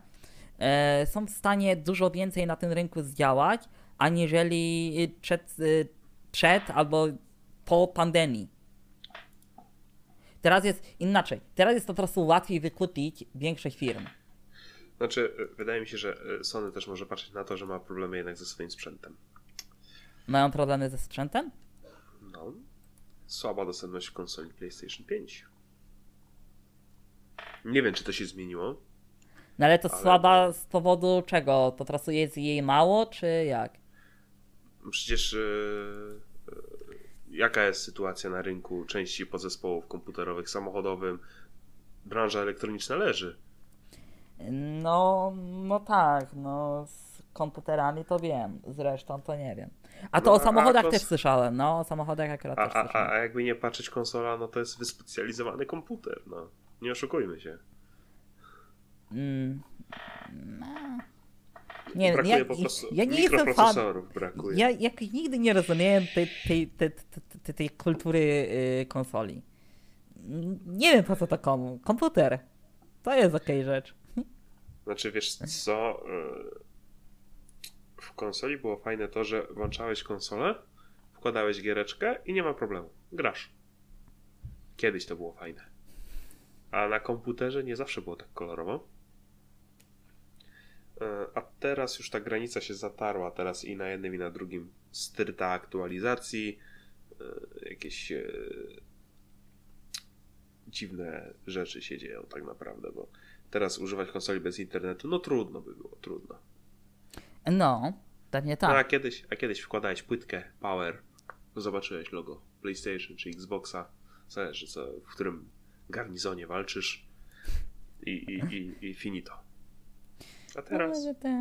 e, są w stanie dużo więcej na tym rynku zdziałać, aniżeli przed, y, przed albo po pandemii. Teraz jest inaczej. Teraz jest po prostu łatwiej wykupić większość firm. Znaczy, e, wydaje mi się, że e, Sony też może patrzeć na to, że ma problemy jednak ze swoim sprzętem. Mają problemy ze sprzętem? No, słaba dostępność konsoli PlayStation 5. Nie wiem, czy to się zmieniło. No ale to Ale- słaba z powodu czego? To teraz jest jej mało, czy jak? Przecież e, jaka jest sytuacja na rynku części podzespołów komputerowych, samochodowym? Branża elektroniczna leży. No, no tak, no z komputerami to wiem, zresztą to nie wiem. A to No, o a- samochodach a też słyszałem, no o samochodach akurat A, też a, a, słyszałem. a jakby nie patrzeć konsola, no to jest wyspecjalizowany komputer, no. Nie oszukujmy się. Mm, no. Nie, Brakuje ja, po prostu ja nie jestem fan. brakuje. Ja jakoś nigdy nie rozumiałem tej, tej, tej, tej, tej, kultury y, konsoli. Nie wiem po co to komu. Komputer. To jest okej rzecz. Znaczy, wiesz co? y, W konsoli było fajne to, że włączałeś konsolę, wkładałeś giereczkę i nie ma problemu. Grasz. Kiedyś to było fajne. A na komputerze nie zawsze było tak kolorowo. Y, A teraz już ta granica się zatarła. Teraz i na jednym, i na drugim styrta aktualizacji. y, Jakieś y, dziwne rzeczy się dzieją tak naprawdę, bo teraz używać konsoli bez internetu, no trudno by było, trudno. No, pewnie No, a, tak. kiedyś, a kiedyś wkładałeś płytkę Power, zobaczyłeś logo PlayStation czy Xboxa, zależy co, w którym garnizonie walczysz i, i, i, i finito. A teraz No, że tak.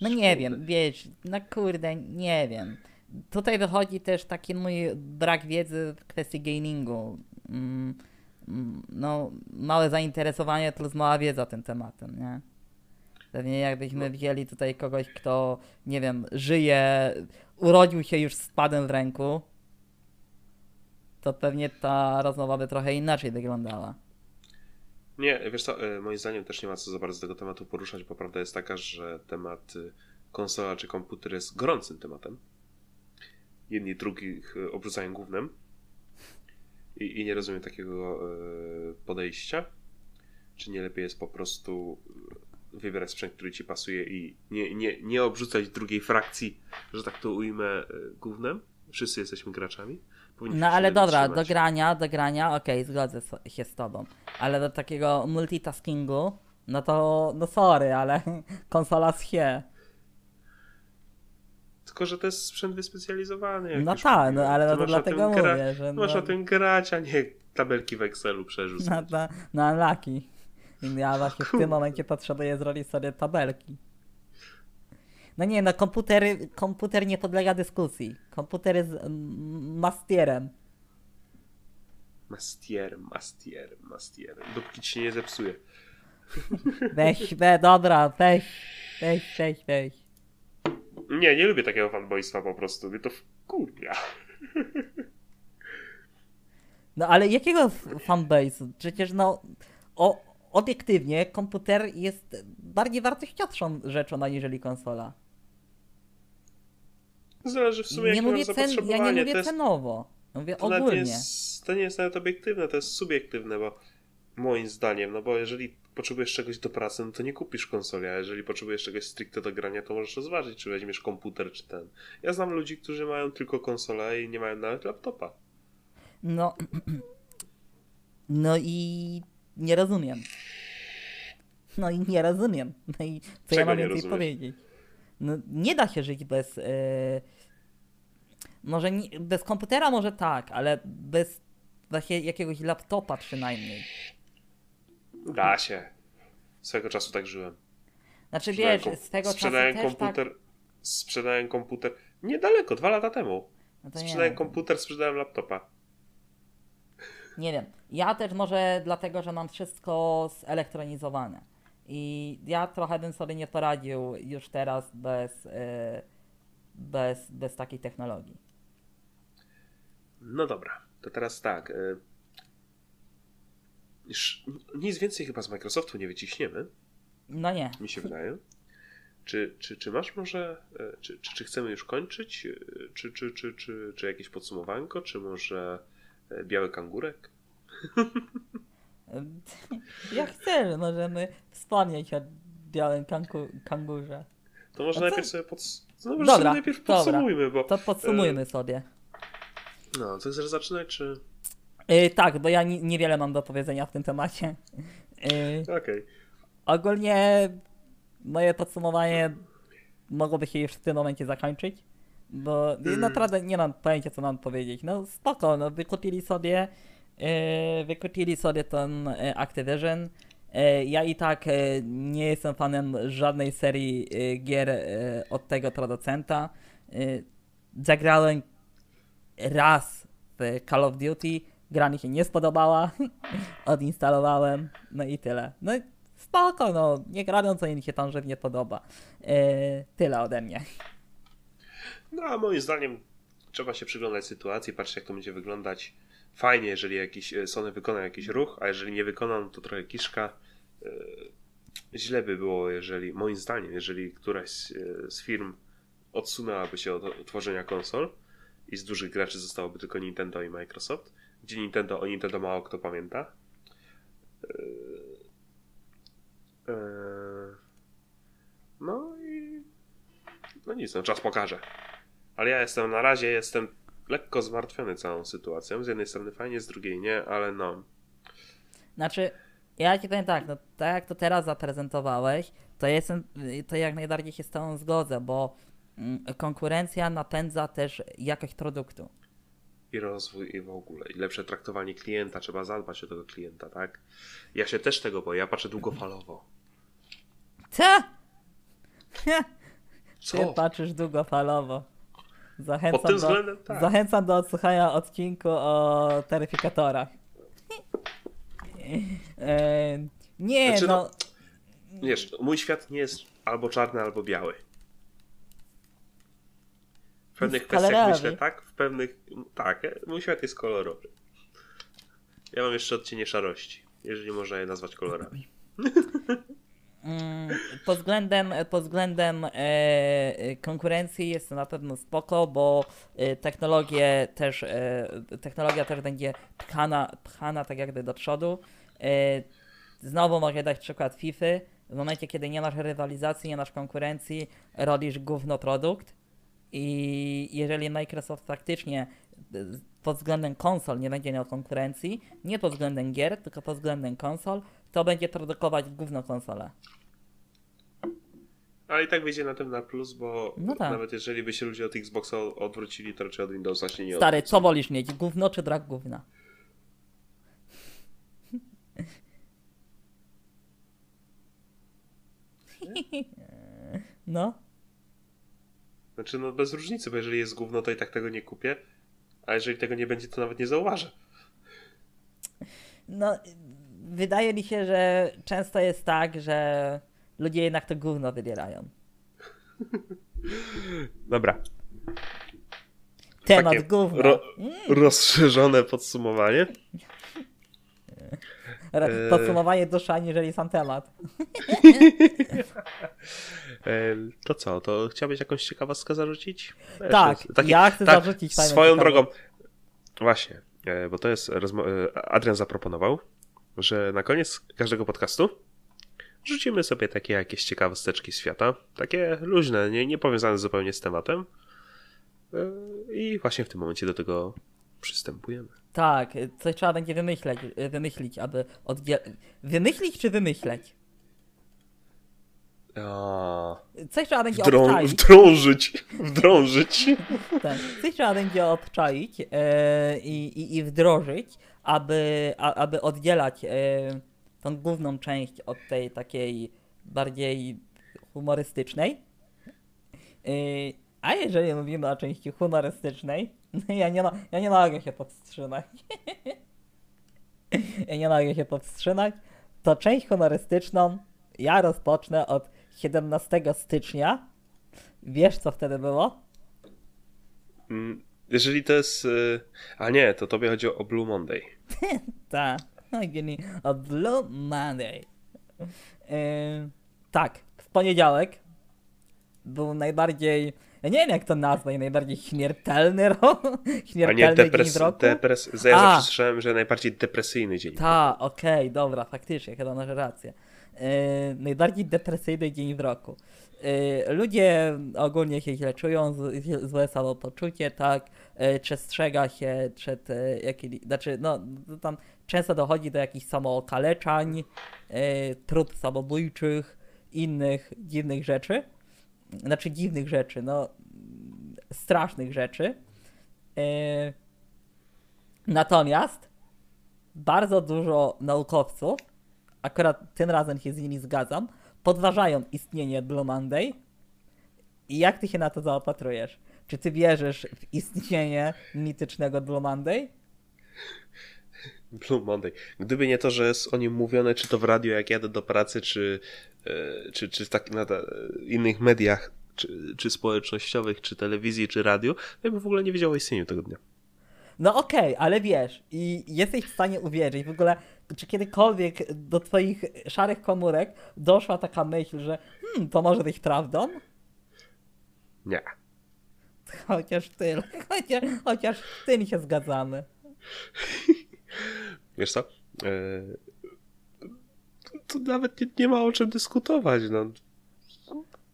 No nie wiem, wiesz, no kurde, nie wiem. Tutaj wychodzi też taki mój brak wiedzy w kwestii gamingu. Mm, mm, no, małe zainteresowanie plus mała wiedza tym tematem, nie? Pewnie jakbyśmy No. wzięli tutaj kogoś, kto, nie wiem, żyje, urodził się już z padem w ręku, to pewnie ta rozmowa by trochę inaczej wyglądała. Nie, wiesz co, e, moim zdaniem też nie ma co za bardzo tego tematu poruszać, bo prawda jest taka, że temat y, konsola czy komputer jest gorącym tematem. Jedni drugich y, obrzucają głównym i, i nie rozumiem takiego e, podejścia. Czy nie lepiej jest po prostu y, wybierać sprzęt, który ci pasuje i nie, nie, nie obrzucać drugiej frakcji, że tak to ujmę, y, gównem? Wszyscy jesteśmy graczami. No ale dobra, trzymać. do grania, do grania, okej, zgodzę so- się z tobą. Ale do takiego multitaskingu, no to, no sorry, ale konsola schie. Tylko, że to jest sprzęt wyspecjalizowany. No tak, no ale no to dlatego tym gra- mówię, że Masz no, o tym grać, a nie tabelki w Excelu przerzucać. na, na, na unlucky. I Ja właśnie w tym momencie potrzebuję zrobić sobie tabelki. No nie, no komputer, komputer nie podlega dyskusji. Komputer jest mm, mastierem. Mastier, mastier, mastier. Dopóki ci się nie zepsuje. Weź, we, dobra, weź, weź, weź, weź. Nie, nie lubię takiego fanboystwa po prostu. Mnie to wkurwia. No ale jakiego f- fanbase'u? Przecież no, o, obiektywnie komputer jest bardziej wartościowszą rzeczą aniżeli konsola. Zależy w sumie, Nie mówię cen, ja nie mówię to, jest, cenowo. Mówię to, ogólnie. jest, to nie jest nawet obiektywne, to jest subiektywne, bo moim zdaniem, no bo jeżeli potrzebujesz czegoś do pracy, no to nie kupisz konsoli, a jeżeli potrzebujesz czegoś stricte do grania, to możesz rozważyć, czy weźmiesz komputer, czy ten. Ja znam ludzi, którzy mają tylko konsolę i nie mają nawet laptopa. No. No i nie rozumiem. No i nie rozumiem. No i co ja Czego mam nie więcej rozumiesz? powiedzieć? No, nie da się żyć bez. e, może nie, bez komputera może tak, ale bez właśnie jakiegoś laptopa przynajmniej. Da się. Swego czasu tak żyłem. Znaczy Sprzedałem wiesz, swego czasu sprzedałem też komputer, tak. sprzedałem komputer, niedaleko, dwa lata temu. No Sprzedałem komputer, sprzedałem laptopa. nie wiem. Ja też może dlatego, że mam wszystko zelektronizowane. I ja trochę bym sobie nie poradził już teraz bez, e, bez, bez takiej technologii. No dobra, to teraz tak. Już nic więcej chyba z Microsoftu nie wyciśniemy, No nie. mi się wydaje. Czy, czy, czy masz może, y, czy, czy, czy chcemy już kończyć, czy, czy, czy, czy, czy jakieś podsumowanko, czy może biały kangurek? Jak chcesz, możemy wspomnieć o białym kangu, kangurze. To może No najpierw sobie, pods- no, Dobra, sobie najpierw podsumujmy, bo To podsumujmy sobie. no, to chcesz zaczynać, czy... Yy, tak, bo ja ni- niewiele mam do powiedzenia w tym temacie. Yy, Okej. ogólnie moje podsumowanie mogłoby się już w tym momencie zakończyć, bo Mm. naprawdę nie mam pojęcia co mam powiedzieć. No spoko, no wykupili sobie, wykupili sobie ten yy, Activision. Yy, ja i tak nie jestem fanem żadnej serii gier od tego producenta. Zagrałem raz w Call of Duty, gra mi się nie spodobała, odinstalowałem, no i tyle. No spoko, no, nie grają co im się tam żywnie podoba. Tyle ode mnie. No a moim zdaniem trzeba się przyglądać sytuacji, patrzeć jak to będzie wyglądać. Fajnie, jeżeli jakiś e, Sony wykona jakiś ruch, a jeżeli nie wykona, no to trochę kiszka. E, źle by było, jeżeli, moim zdaniem, jeżeli któraś e, z firm odsunęłaby się od tworzenia konsol i z dużych graczy zostałoby tylko Nintendo i Microsoft, gdzie Nintendo o Nintendo mało kto pamięta. No i no nic, no czas pokaże. Ale ja jestem na razie jestem lekko zmartwiony całą sytuacją. Z jednej strony fajnie, z drugiej nie, ale no. Znaczy, ja ci powiem tak, no tak jak to teraz zaprezentowałeś, to jestem, to jak najbardziej się z tą zgodzę, bo mm, konkurencja napędza też jakość produktu. I rozwój i w ogóle. I lepsze traktowanie klienta. Trzeba zadbać o tego klienta, tak? Ja się też tego boję. Ja patrzę długofalowo. Co? Co? Ty patrzysz długofalowo. Zachęcam, Pod tym do, względem tak. zachęcam do odsłuchania odcinku o taryfikatorach. E, nie, Znaczy, no, Wiesz, mój świat nie jest albo czarny, albo biały. W pewnych kwestiach myślę tak, w pewnych. Tak, mój świat jest kolorowy. Ja mam jeszcze odcienie szarości, jeżeli można je nazwać kolorami. Mm, pod względem, pod względem e, e, konkurencji jest to na pewno spoko, bo e, technologie też, technologia też będzie pchana, pchana tak jakby do przodu. Znowu mogę dać przykład FIFA. W momencie, kiedy nie masz rywalizacji, nie masz konkurencji, robisz gówno produkt i jeżeli Microsoft faktycznie pod względem konsol nie będzie miał konkurencji, nie pod względem gier, tylko pod względem konsol, to będzie produkować gówno konsolę. Ale i tak wyjdzie na tym na plus, bo No tak. nawet jeżeli by się ludzie od Xboxa odwrócili, to raczej od Windowsa się nie Stary, odwrócą. co wolisz mieć? Gówno czy brak gówna? No, Znaczy, no bez różnicy, bo jeżeli jest gówno, to i tak tego nie kupię. A jeżeli tego nie będzie, to nawet nie zauważę. no, wydaje mi się, że często jest tak, że ludzie jednak to gówno wybierają. Dobra. Temat Takie gówna. ro- rozszerzone podsumowanie. E- Podsumowanie dłuższe aniżeli sam temat. E, To co, to chciałbyś jakąś ciekawostkę zarzucić? Tak, taki- ja chcę zarzucić fajną Swoją drogą. Właśnie, e, bo to jest. Adrian zaproponował, że na koniec każdego podcastu rzucimy sobie takie jakieś ciekawosteczki świata. Takie luźne, nie, nie powiązane zupełnie z tematem. E, I właśnie w tym momencie do tego przystępujemy. Tak, coś trzeba będzie wymyśleć, wymyślić, aby oddziel... Wymyślić czy wymyśleć? A, Coś trzeba będzie wdrą- obczaić. wdrążyć, wdrążyć. Tak, coś trzeba będzie obczaić e, i, i, i wdrożyć, aby, a, aby oddzielać e, tą główną część od tej takiej bardziej humorystycznej. E, a jeżeli mówimy o części humorystycznej, ja nie, ja nie mogę się powstrzymać. ja nie mogę się powstrzymać. To część humorystyczną ja rozpocznę od 17 stycznia. Wiesz co wtedy było? Mm, Jeżeli to jest. y, A nie, to tobie chodzi o Blue Monday. Tak, czyli o Blue Monday. Yy, tak, w poniedziałek był najbardziej, ja nie wiem jak to nazwać, najbardziej śmiertelny rok, A nie śmiertelny depres... dzień w roku. depres... Ja A. zawsze słyszałem, że najbardziej depresyjny dzień. Ta, okej, dobra, faktycznie, chyba masz rację. Yy, najbardziej depresyjny dzień w roku. Yy, ludzie ogólnie się źle czują, z, złe samopoczucie, tak, przestrzega się przed yy, jakimi, znaczy, no, tam często dochodzi do jakichś samookaleczeń, yy, trud samobójczych, innych dziwnych rzeczy. Znaczy dziwnych rzeczy, no, strasznych rzeczy. Natomiast bardzo dużo naukowców, akurat tym razem się z nimi zgadzam, podważają istnienie Blue Monday. I jak ty się na to zaopatrujesz? Czy ty wierzysz w istnienie mitycznego Blue Monday? Blue Monday. Gdyby nie to, że jest o nim mówione, czy to w radio, jak jadę do pracy, czy, e, czy, czy tak na te, innych mediach, czy, czy społecznościowych, czy telewizji, czy radiu, to bym w ogóle nie wiedział o istnieniu tego dnia. No okej, ale wiesz, i jesteś w stanie uwierzyć, w ogóle, czy kiedykolwiek do twoich szarych komórek doszła taka myśl, że hmm, to może być prawdą? Nie. Chociaż tyle, chociaż, chociaż w tym się zgadzamy. Wiesz co? E, to nawet nie, nie ma o czym dyskutować. No.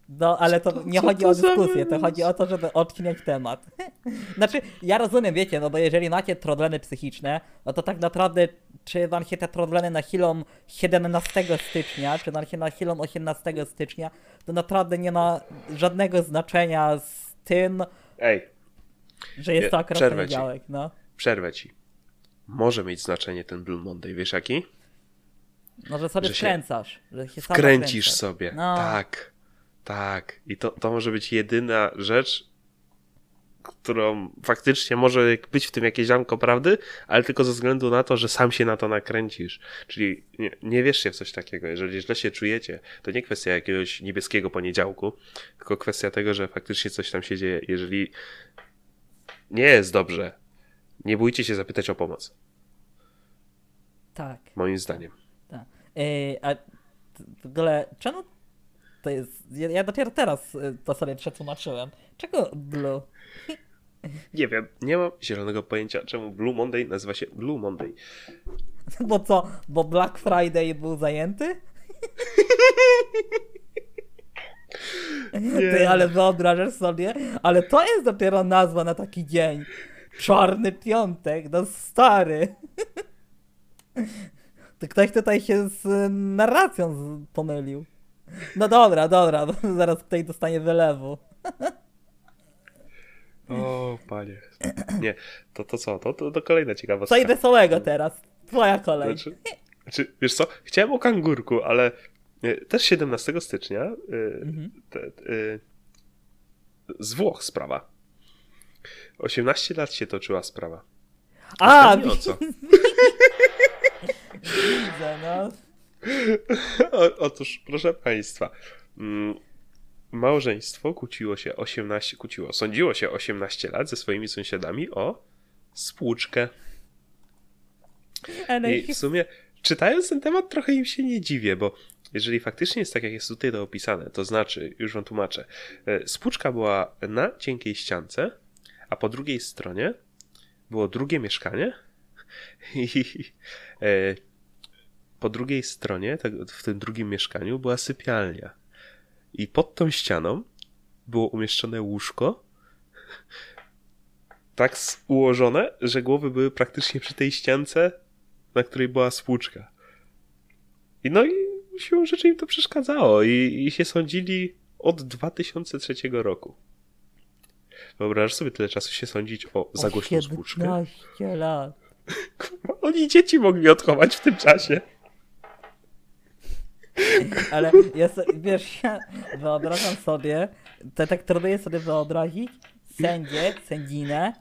No, ale to nie co chodzi to o dyskusję, to chodzi o to, żeby odcinać temat. Znaczy, ja rozumiem, wiecie, no bo jeżeli macie problemy psychiczne, no to tak naprawdę, czy wam się te problemy nachylą 17 stycznia, czy wam się nachylą 18 stycznia, to naprawdę nie ma żadnego znaczenia z tym, Ej, że jest to akurat przerwę ci. poniedziałek, no. przerwę ci. Może mieć znaczenie ten Blue Monday, wiesz jaki? No, że sobie Że się wkręcasz, że się sam Kręcisz nakręcasz. sobie. No. Tak. Tak. I to, to może być jedyna rzecz, którą faktycznie może być w tym jakieś ziarnko prawdy, ale tylko ze względu na to, że sam się na to nakręcisz. Czyli nie, nie wierzcie w coś takiego. Jeżeli źle się czujecie, to nie kwestia jakiegoś niebieskiego poniedziałku, tylko kwestia tego, że faktycznie coś tam się dzieje. Jeżeli nie jest dobrze, nie bójcie się zapytać o pomoc. Tak. Moim zdaniem. Tak. Ej, a w ogóle, czemu to jest. Ja, ja dopiero teraz y, to sobie przetłumaczyłem. Czego Blue? Nie wiem, nie mam zielonego pojęcia, czemu Blue Monday nazywa się Blue Monday. Bo co? Bo Black Friday był zajęty? Ty, ale wyobrażasz sobie? Ale to jest dopiero nazwa na taki dzień. Czarny piątek, no stary. To ktoś tutaj się z y, narracją pomylił. No dobra, dobra, zaraz ktoś dostanie wylewu. O, panie. Nie, to, to co? To, to, to kolejna Co ciekawostka. i wesołego teraz. Twoja kolej. Znaczy, znaczy, wiesz co? Chciałem o kangurku, ale e, też 17 stycznia e, Mhm. te, e, z Włoch sprawa. 18 lat się toczyła sprawa. A, co? widzę, no. O, otóż, proszę państwa, mm, małżeństwo kłóciło się 18, kłóciło, sądziło się 18 lat ze swoimi sąsiadami o spłuczkę. Ale I w sumie, czytając ten temat, trochę im się nie dziwię, bo jeżeli faktycznie jest tak, jak jest tutaj to opisane, to znaczy, już wam tłumaczę, e, spłuczka była na cienkiej ściance, a po drugiej stronie było drugie mieszkanie i e, po drugiej stronie, tego- w tym drugim mieszkaniu była sypialnia. I pod tą ścianą było umieszczone łóżko, tak ułożone, że głowy były praktycznie przy tej ściance, na której była spłuczka. I no i siłą rzeczy im to przeszkadzało i, i się sądzili od 2003 roku. Wyobrażasz sobie tyle czasu się sądzić o za głośną spłuczkę? 15 lat. Oni dzieci mogli odchować w tym czasie. Ale ja so, wiesz, ja wyobrażam sobie, to tak próbuję sobie wyobrazić sędzię, sędzinę,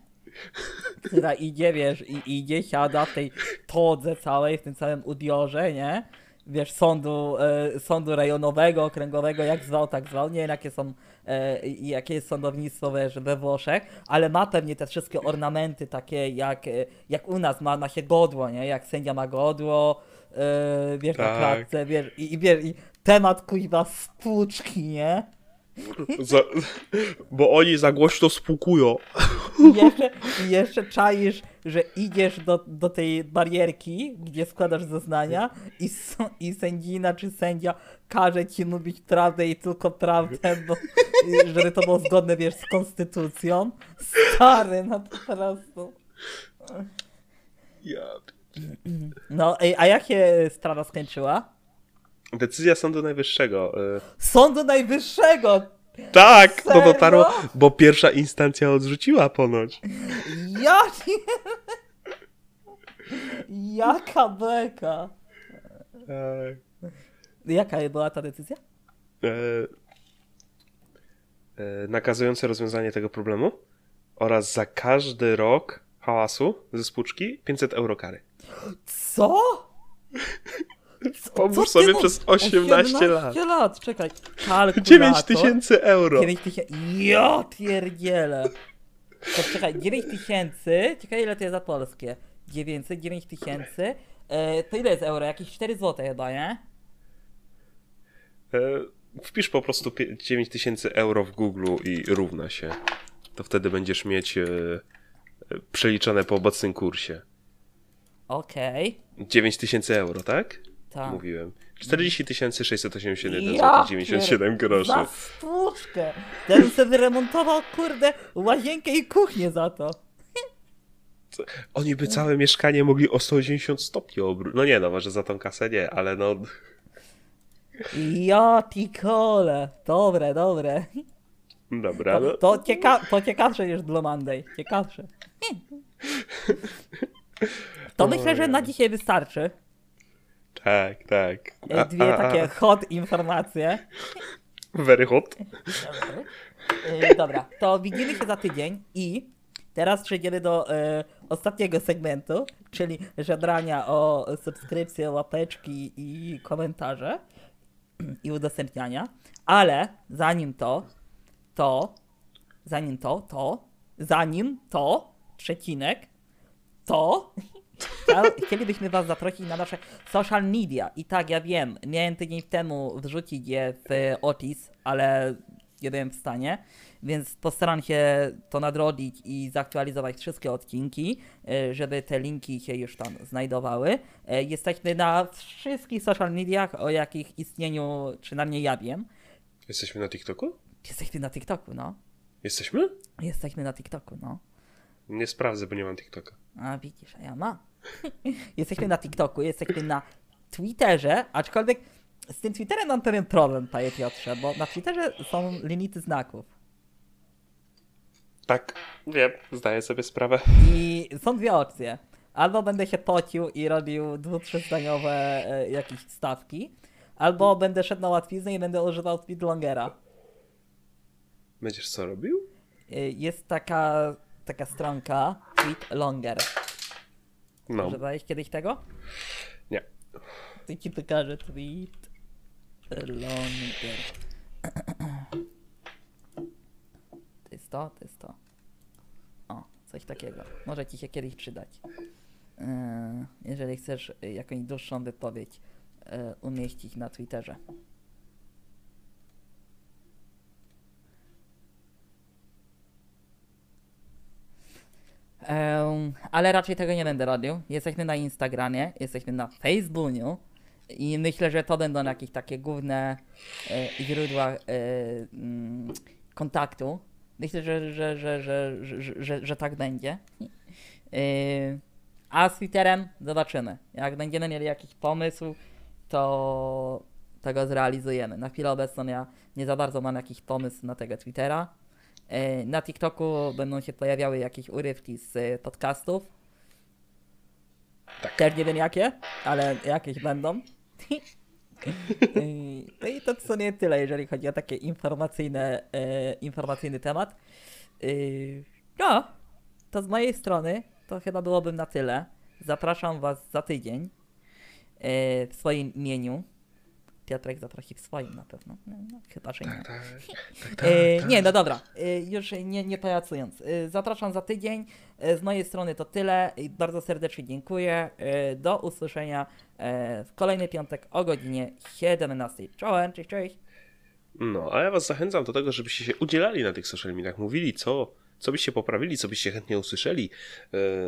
która idzie, wiesz, i idzie, siada w tej todze całej, w tym całym udiorze, nie? Wiesz, sądu, e, sądu rejonowego, okręgowego, jak zwał, tak zwał. Nie wiem, jakie są, e, jakie jest sądownictwo wiesz, we Włoszech, ale ma pewnie te wszystkie ornamenty takie, jak, jak u nas ma, ma się godło, nie? Jak sędzia ma godło, e, wiesz, na Tak. klatce, wiesz, i, i wiesz, i temat kuźwa spłuczki, nie? Za, bo oni za głośno spłukują. I jeszcze, i jeszcze czaisz, że idziesz do, do tej barierki, gdzie składasz zeznania i, i sędzina czy sędzia każe ci mówić prawdę i tylko prawdę, bo żeby to było zgodne, wiesz, z konstytucją. Stary, no po prostu. Ja. No, a jak się sprawa skończyła? Decyzja Sądu Najwyższego. e, Sądu Najwyższego! Tak, to Serio? dotarło, bo pierwsza instancja odrzuciła ponoć. Ja Jaka beka! Tak. Jaka była ta decyzja? e, e, nakazujące rozwiązanie tego problemu oraz za każdy rok hałasu ze spłuczki 500 euro kary. Co? Co- Pomóż sobie przez 18 lat. 18 lat, czekaj. Kalkulator. 9 tysięcy euro. 9 tysięcy. Ja pierdzielę. To czekaj, 9 tysięcy, ciekawe ile to jest za polskie. 900, 9 tysięcy. E, to ile jest euro? Jakieś 4 zł chyba, nie? E, wpisz po prostu pie- 9000 euro w Google i równa się. To wtedy będziesz mieć e, e, przeliczone po obecnym kursie. Okej. 9000 euro, tak? Tak. Mówiłem. 40 681 Ja zł 97 groszy. Za sztuczkę! Ja bym sobie wyremontował, kurde, łazienkę i kuchnię za to. Oni by całe mieszkanie mogli o 180 stopni obrócić. No nie no, może za tą kasę nie, ale no... Ja kole. Dobre, dobre. Dobra, no. To, to, cieka to ciekawsze niż Blue Monday. Ciekawsze. To myślę, że na dzisiaj wystarczy. Tak, tak. E, Dwie A, a, takie a, hot informacje. Very hot. E, Dobra, to widzimy się za tydzień i teraz przejdziemy do e, ostatniego segmentu, czyli żebrania o subskrypcje, łapeczki i komentarze i udostępniania. Ale zanim to, to, zanim to, to, zanim to, przecinek, to chcielibyśmy Was zaprosić na nasze social media. I tak, ja wiem, miałem tydzień temu wrzucić je w Otis, ale nie byłem w stanie, więc postaram się to nadrobić i zaktualizować wszystkie odcinki, e, żeby te linki się już tam znajdowały. E, Jesteśmy na wszystkich social mediach, o jakich istnieniu przynajmniej ja wiem. Jesteśmy na TikToku? Jesteśmy na TikToku, no. Jesteśmy? Jesteśmy na TikToku, no. Nie sprawdzę, bo nie mam TikToka. A widzisz, a ja mam. jesteśmy na TikToku, jesteśmy na Twitterze, aczkolwiek z tym Twitterem mam pewien problem, panie Piotrze, bo na Twitterze są limity znaków. Tak, wiem, zdaję sobie sprawę. I są dwie opcje. Albo będę się pocił i robił dwu, trzezdaniowe e, jakieś stawki, albo będę szedł na łatwiznę i będę używał speedlongera. Będziesz co robił? E, Jest taka, taka stronka Tweet Longer. No, Używałeś kiedyś tego? nie. To ci pokażę tweet longer. To jest to, to jest to. O, coś takiego. Może ci się kiedyś przydać. Yy, jeżeli chcesz jakąś dłuższą wypowiedź yy, umieścić na Twitterze. Em, ale raczej tego nie będę robił. Jesteśmy na Instagramie, jesteśmy na Facebooku i myślę, że to będą jakieś takie główne e, źródła e, mm, kontaktu. Myślę, że, że, że, że, że, że, że, że tak będzie. E, a z Twitterem zobaczymy. Jak będziemy mieli jakiś pomysł, to tego zrealizujemy. Na chwilę obecną ja nie za bardzo mam jakiś pomysł na tego Twittera. E, Na TikToku będą się pojawiały jakieś urywki z e, podcastów. Tak. Też nie wiem jakie, ale jakieś będą. E, No i to w sumie tyle, jeżeli chodzi o takie informacyjne, informacyjny temat. No, to z mojej strony to chyba byłoby na tyle. Zapraszam Was za tydzień w swoim imieniu. Piotrek zaprosi w swoim na pewno. No, no, chyba, że nie. Tak, tak, tak, E, tak. nie, no dobra, e, już nie, nie pajacując. E, zapraszam za tydzień. E, z mojej strony to tyle. I Bardzo serdecznie dziękuję. Do usłyszenia w kolejny piątek o godzinie 17. Czołem, cześć, cześć. No, a ja was zachęcam do tego, żebyście się udzielali na tych social mediach, mówili co, co byście poprawili, co byście chętnie usłyszeli,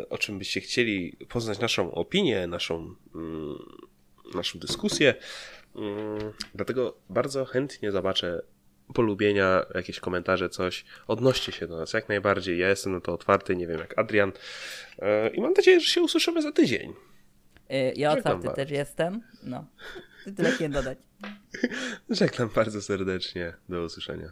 o czym byście chcieli poznać naszą opinię, naszą, mm, naszą dyskusję. Mm, Dlatego bardzo chętnie zobaczę polubienia, jakieś komentarze, coś. Odnoście się do nas jak najbardziej. Ja jestem na to otwarty, nie wiem jak Adrian. E, I mam nadzieję, że się usłyszymy za tydzień. E, ja Żegnam otwarty też jestem. No, tyle chciałem dodać. Żegnam bardzo serdecznie. Do usłyszenia.